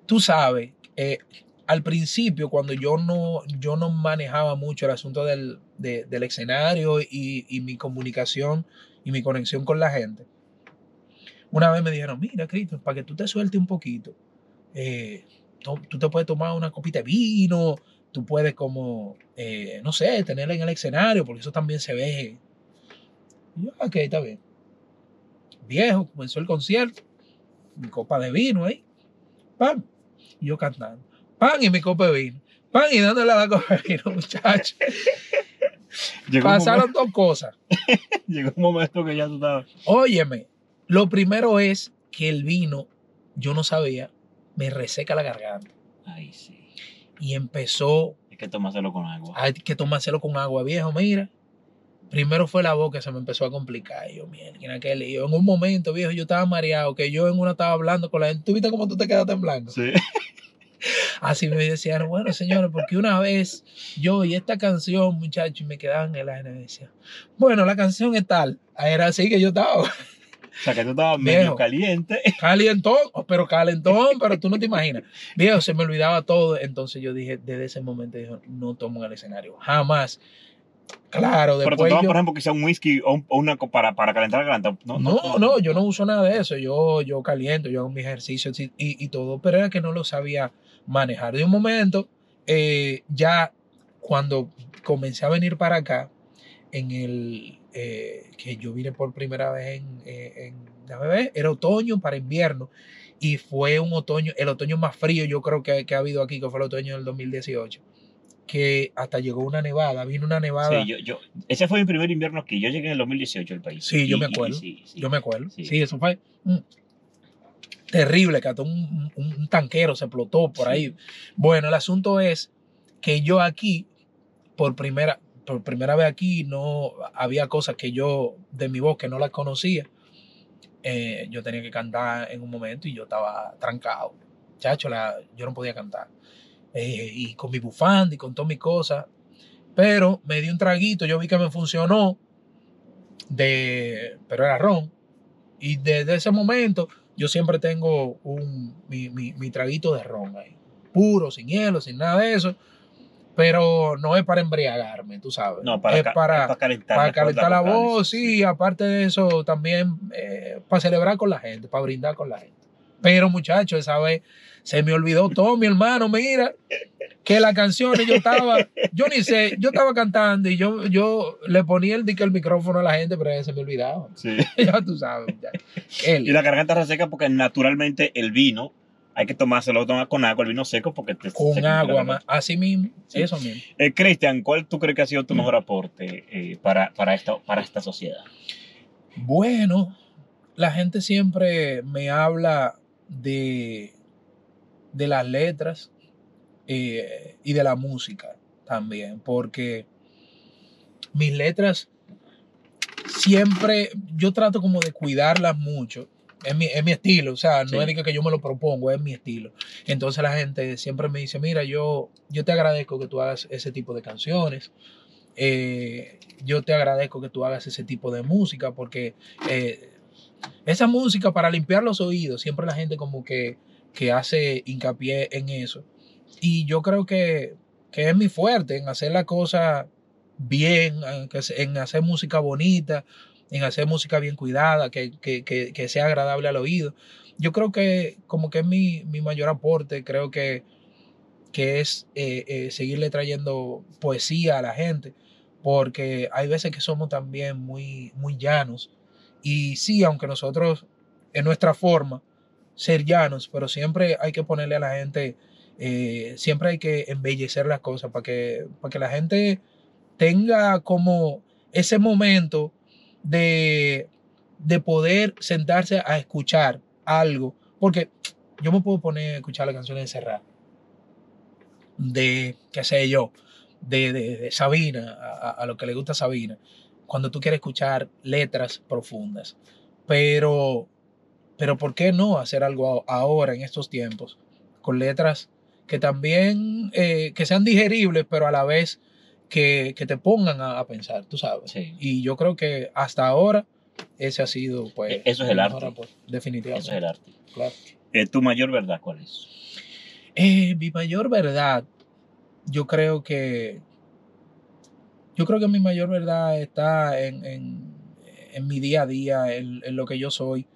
tú sabes, eh, al principio cuando yo no, yo no manejaba mucho el asunto del, de- del escenario y, y mi comunicación y mi conexión con la gente, una vez me dijeron, mira, Cristo, para que tú te sueltes un poquito, eh, tú te puedes tomar una copita de vino, tú puedes como, eh, no sé, tenerla en el escenario, porque eso también se ve. Y yo, ok, está bien. Viejo, comenzó el concierto, mi copa de vino ahí, pam, y yo cantando, pam, y mi copa de vino, pam, y dándole la copa de vino, muchachos. Pasaron momento, dos cosas. llegó un momento que ya tú estabas... Óyeme, lo primero es que el vino, yo no sabía, me reseca la garganta. Ay, sí. Y empezó, Hay que tomárselo con agua. hay que tomárselo con agua, viejo, mira. Primero fue la boca, se me empezó a complicar. Y yo, mierda, qué lío. En un momento, viejo, yo estaba mareado, que yo en una estaba hablando con la gente. ¿Tú viste cómo tú te quedaste en blanco? Sí. Así me decían, bueno, señores, porque una vez yo y esta canción, muchachos, y me quedaban en el aire y me decían, bueno, la canción es tal. Era así que yo estaba. O sea, que tú estabas medio caliente. Calentón, oh, pero calentón, pero tú no te imaginas. Viejo, se me olvidaba todo. Entonces yo dije, desde ese momento, dije, no tomo el escenario. Jamás. Claro, Pero tú después tomas, yo- por ejemplo, quizá un whisky o, un- o una para, para calentar la garganta. No, No, no, yo no uso nada de eso. Yo, yo caliento, yo hago mis ejercicios y, y todo, pero era que no lo sabía manejar. De un momento, eh, ya cuando comencé a venir para acá, en el eh, que yo vine por primera vez en, eh, en déjame ver, era otoño para invierno y fue un otoño, el otoño más frío yo creo que, que ha habido aquí, que fue el otoño del 2018, que hasta llegó una nevada, vino una nevada. Sí, yo, yo, ese fue mi primer invierno aquí. Yo llegué en el 2018 al país. Sí, yo me y- y acuerdo. sí. Yo me acuerdo. Sí. Sí, eso fue mm, terrible, que hasta un, un- un tanquero se explotó por ahí. Bueno, el asunto es que yo aquí, por primera, por primera vez aquí, no había cosas que yo de mi voz que no las conocía. Eh, yo tenía que cantar en un momento y yo estaba trancado. Chacho, la, yo no podía cantar. Eh, y con mi bufanda y con todas mis cosas. Pero me di un traguito, yo vi que me funcionó. De, pero era ron. Y desde ese momento yo siempre tengo un, mi, mi- mi traguito de ron ahí. Puro, sin hielo, sin nada de eso. Pero no es para embriagarme, tú sabes. No, para, es para, es para calentar, para la voz, sí, aparte de eso, también eh, para celebrar con la gente, para brindar con la gente. Pero muchachos, esa vez se me olvidó todo, mi hermano, mira, que la canción yo estaba, yo ni sé, yo estaba cantando y yo, yo le ponía el el micrófono a la gente, pero se me olvidaba. Sí. ya tú sabes. ya. Y la garganta reseca porque naturalmente el vino hay que tomárselo tomar con agua, el vino seco porque te Con agua, más, así mismo, Sí. eso mismo. Eh, Cristian, ¿cuál tú crees que ha sido tu mejor aporte eh, para, para, esta, para esta sociedad? Bueno, la gente siempre me habla de, de las letras eh, y de la música también, porque mis letras siempre yo trato como de cuidarlas mucho. Es mi, es mi estilo, o sea, no Sí. es que, yo me lo propongo, es mi estilo. Entonces la gente siempre me dice, mira, yo, yo te agradezco que tú hagas ese tipo de canciones. Eh, yo te agradezco que tú hagas ese tipo de música porque eh, esa música para limpiar los oídos, siempre la gente como que, que hace hincapié en eso. Y yo creo que, que es mi fuerte en hacer la cosa bien, en hacer música bonita, en hacer música bien cuidada, que, que, que, que sea agradable al oído. Yo creo que como que es mi, mi mayor aporte, creo que, que es eh, eh, seguirle trayendo poesía a la gente, porque hay veces que somos también muy, muy llanos. Y sí, aunque nosotros, en nuestra forma, ser llanos, pero siempre hay que ponerle a la gente, eh, siempre hay que embellecer las cosas para que, para que la gente tenga como ese momento de, de poder sentarse a escuchar algo. Porque yo me puedo poner a escuchar las canciones de Serrat, de, qué sé yo, de, de- Sabina, a, a- lo que le gusta Sabina, cuando tú quieres escuchar letras profundas. Pero, pero ¿por qué no hacer algo ahora, en estos tiempos, con letras que también, eh, que sean digeribles, pero a la vez que, que te pongan a, a pensar, tú sabes? Sí. Y yo creo que hasta ahora ese ha sido, pues, E- eso es el arte. definitivamente. Eso es el arte. claro. Eh, ¿Tu mayor verdad cuál es? Eh, mi mayor verdad, yo creo que. Yo creo que mi mayor verdad está en, en- en mi día a día, en, en lo que yo soy.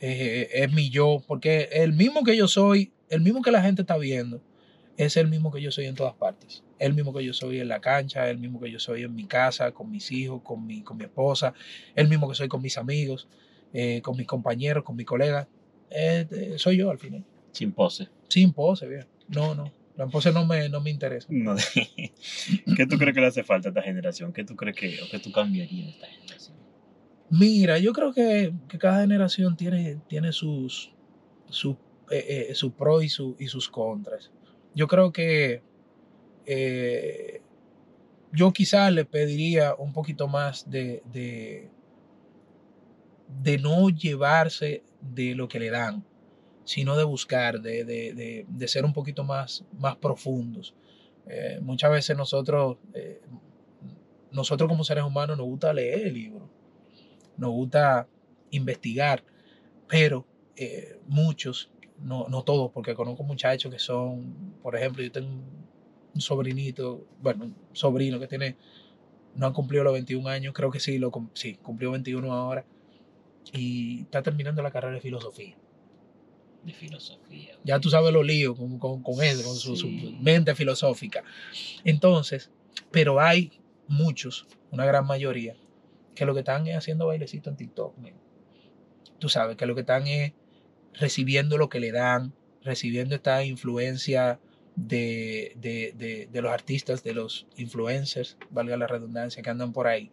Eh, es mi yo, porque el mismo que yo soy, el mismo que la gente está viendo, es el mismo que yo soy en todas partes. El mismo que yo soy en la cancha, el mismo que yo soy en mi casa, con mis hijos, con mi, con mi esposa, el mismo que soy con mis amigos, eh, con mis compañeros, con mis colegas. Eh, eh, soy yo al final. Sin pose. Sin pose, viejo. No, no. La pose no me, no me interesa. No. ¿Qué tú crees que le hace falta a esta generación? ¿Qué tú crees que, o qué tú cambiarías de esta generación? Mira, yo creo que, que cada generación tiene, tiene sus, sus, eh, eh, sus pros y, su- y sus contras. Yo creo que eh, yo quizás le pediría un poquito más de, de, de no llevarse de lo que le dan, sino de buscar, de, de, de, ser un poquito más, más profundos. Eh, muchas veces nosotros, eh, nosotros como seres humanos nos gusta leer el libro, nos gusta investigar, pero muchos, no, no todos, porque conozco muchachos que son, por ejemplo, yo tengo un sobrinito, bueno, un sobrino que tiene, no ha cumplido los 21 años, creo que sí, lo, sí, cumplió 21 ahora, y está terminando la carrera de filosofía. De filosofía. Ya tú sabes los líos con, con, con eso, con su, mente filosófica. Entonces, pero hay muchos, una gran mayoría, que lo que están es haciendo bailecito en TikTok. Tú sabes que lo que están es recibiendo lo que le dan, recibiendo esta influencia de, de, de, de los artistas, de los influencers, valga la redundancia, que andan por ahí,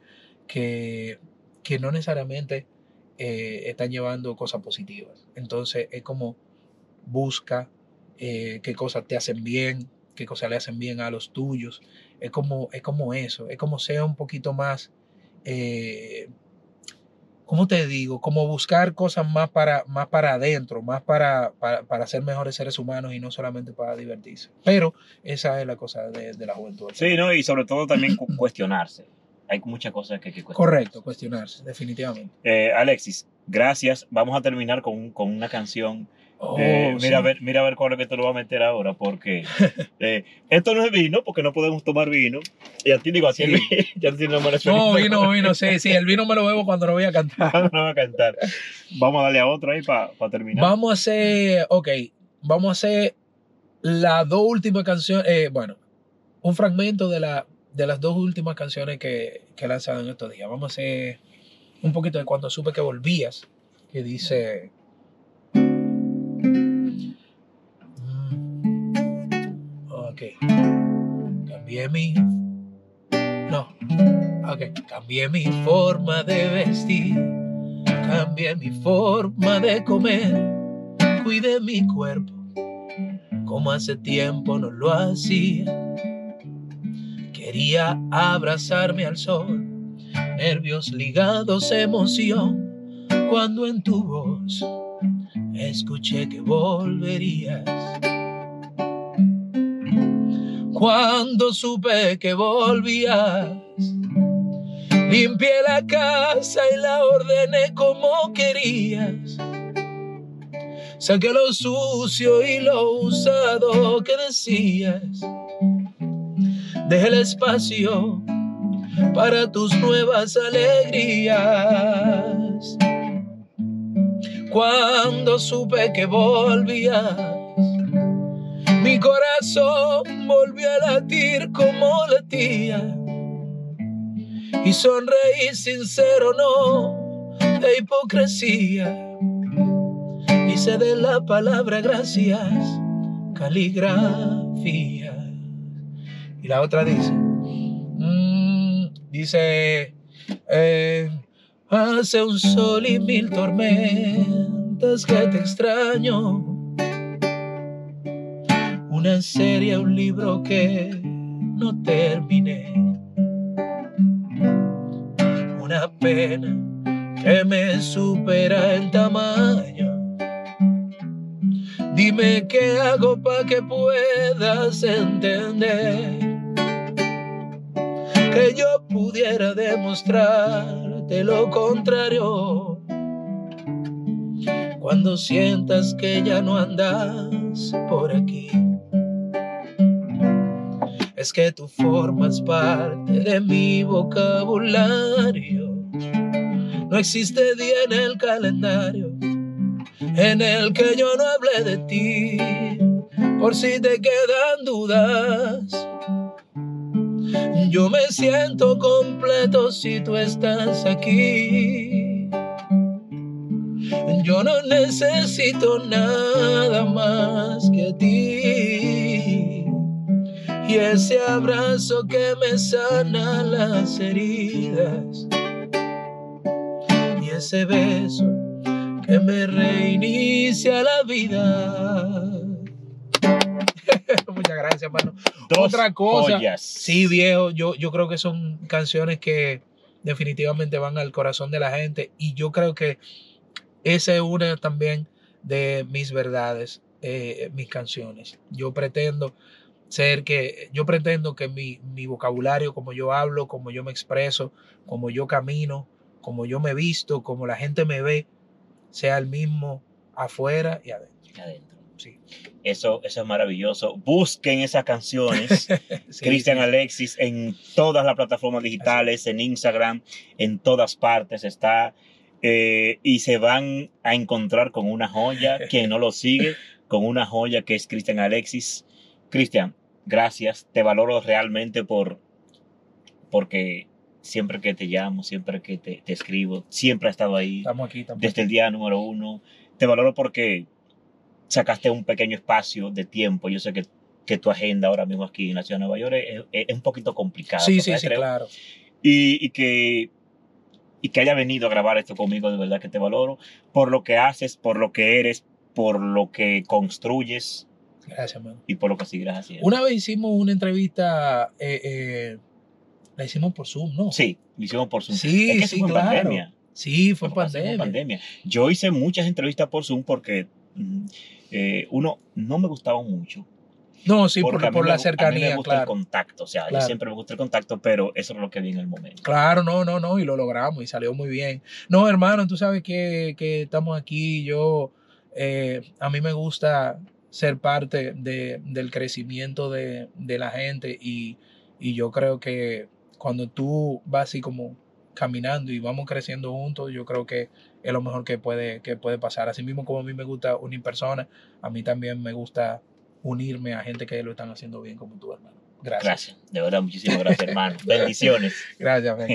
que, que no necesariamente eh, están llevando cosas positivas. Entonces es como busca eh, qué cosas te hacen bien, qué cosas le hacen bien a los tuyos. Es como, es como eso, es como sea un poquito más, eh, ¿cómo te digo? Como buscar cosas más para, más para adentro, más para, para, para ser mejores seres humanos y no solamente para divertirse. Pero esa es la cosa de, de la juventud. Sí, ¿no? Y sobre todo también cu- cuestionarse. Hay muchas cosas que hay que cuestionar. Correcto, cuestionarse, definitivamente. Eh, Alexis, gracias. Vamos a terminar con, con una canción. Oh, Eh, sí. mira, a ver, mira a ver cuál es que te lo va a meter ahora, porque eh, esto no es vino, porque no podemos tomar vino. Y a ti digo, a ti, Sí. el vi- ya no me No, vino, vino, sí, sí, el vino me lo bebo cuando lo voy a cantar. no va a cantar. Vamos a darle a otro ahí para terminar. Vamos a hacer, ok, vamos a hacer las dos últimas canciones, eh, bueno, un fragmento de, la, de las dos últimas canciones que, que en estos días. Vamos a hacer un poquito de cuando supe que volvías, que dice... Cambié mi... No. Ok. Cambié mi forma de vestir. Cambié mi forma de comer. Cuidé mi cuerpo como hace tiempo no lo hacía. Quería abrazarme al sol. nervios ligados, emoción, cuando en tu voz escuché que volverías. Cuando supe que volvías, limpié la casa y la ordené como querías. Saqué lo sucio y lo usado que decías. Dejé el espacio para tus nuevas alegrías. Cuando supe que volvías, mi corazón volvió a latir como latía. Y sonreí sincero, no de hipocresía. Hice de la palabra gracias caligrafía. Y la otra dice, mm, dice, eh, hace un sol y mil tormentas que te extraño. Una serie, un libro que no terminé. Una pena que me supera en tamaño. Dime qué hago para que puedas entender que yo pudiera demostrarte lo contrario. Cuando sientas que ya no andas por aquí, es que tú formas parte de mi vocabulario. No existe día en el calendario en el que yo no hablé de ti, por si te quedan dudas. Yo me siento completo si tú estás aquí. Yo no necesito nada más que a ti. Y ese abrazo que me sana las heridas. Y ese beso que me reinicia la vida. Muchas gracias, hermano. Otra cosa. joyas. Sí, viejo, yo, yo creo que son canciones que definitivamente van al corazón de la gente y yo creo que esa es una también de mis verdades, eh, mis canciones. Yo pretendo ser que, yo pretendo que mi, mi vocabulario, como yo hablo, como yo me expreso, como yo camino, como yo me visto, como la gente me ve, sea el mismo afuera y adentro. Adentro. Sí. Eso, eso es maravilloso. Busquen esas canciones. Sí, Cristian sí. Alexis en todas las plataformas digitales, en Instagram, en todas partes está. eh, y se van a encontrar con una joya. Quien no lo sigue, con una joya que es Cristian Alexis. Cristian, gracias. Te valoro realmente por porque siempre que te llamo, siempre que te, te escribo, siempre has estado ahí Estamos aquí también. desde el día número uno. Te valoro porque sacaste un pequeño espacio de tiempo. Yo sé que, que tu agenda ahora mismo aquí en la ciudad de Nueva York es, es- es un poquito complicada. Sí, sí, sí, claro. Y, y que, y que haya venido a grabar esto conmigo, de verdad que te valoro. Por lo que haces, por lo que eres, por lo que construyes Gracias, hermano. y por lo que seguirás haciendo. Una vez hicimos una entrevista, eh, eh, la hicimos por Zoom, ¿no? Sí, lo hicimos por Zoom. Sí, Es que sí, fue claro. pandemia. Sí, fue en pandemia. pandemia. Yo hice muchas entrevistas por Zoom porque mm, eh, uno no me gustaba mucho. No, sí, porque por, me la gu- A mí me cercanía, gusta el contacto, o sea, Claro. yo siempre me gusta el contacto, pero eso es lo que vi en el momento. Claro, no, no, no, y lo logramos y salió muy bien. No, hermano, tú sabes que, que estamos aquí, yo, eh, a mí me gusta ser parte de, del crecimiento de, de la gente y, y yo creo que cuando tú vas así como caminando y vamos creciendo juntos, yo creo que es lo mejor que puede, que puede pasar. Así mismo como a mí me gusta unir personas, a mí también me gusta unirme a gente que lo están haciendo bien como tú, hermano. Gracias. Gracias, de verdad, muchísimas gracias, hermano. Bendiciones. Gracias.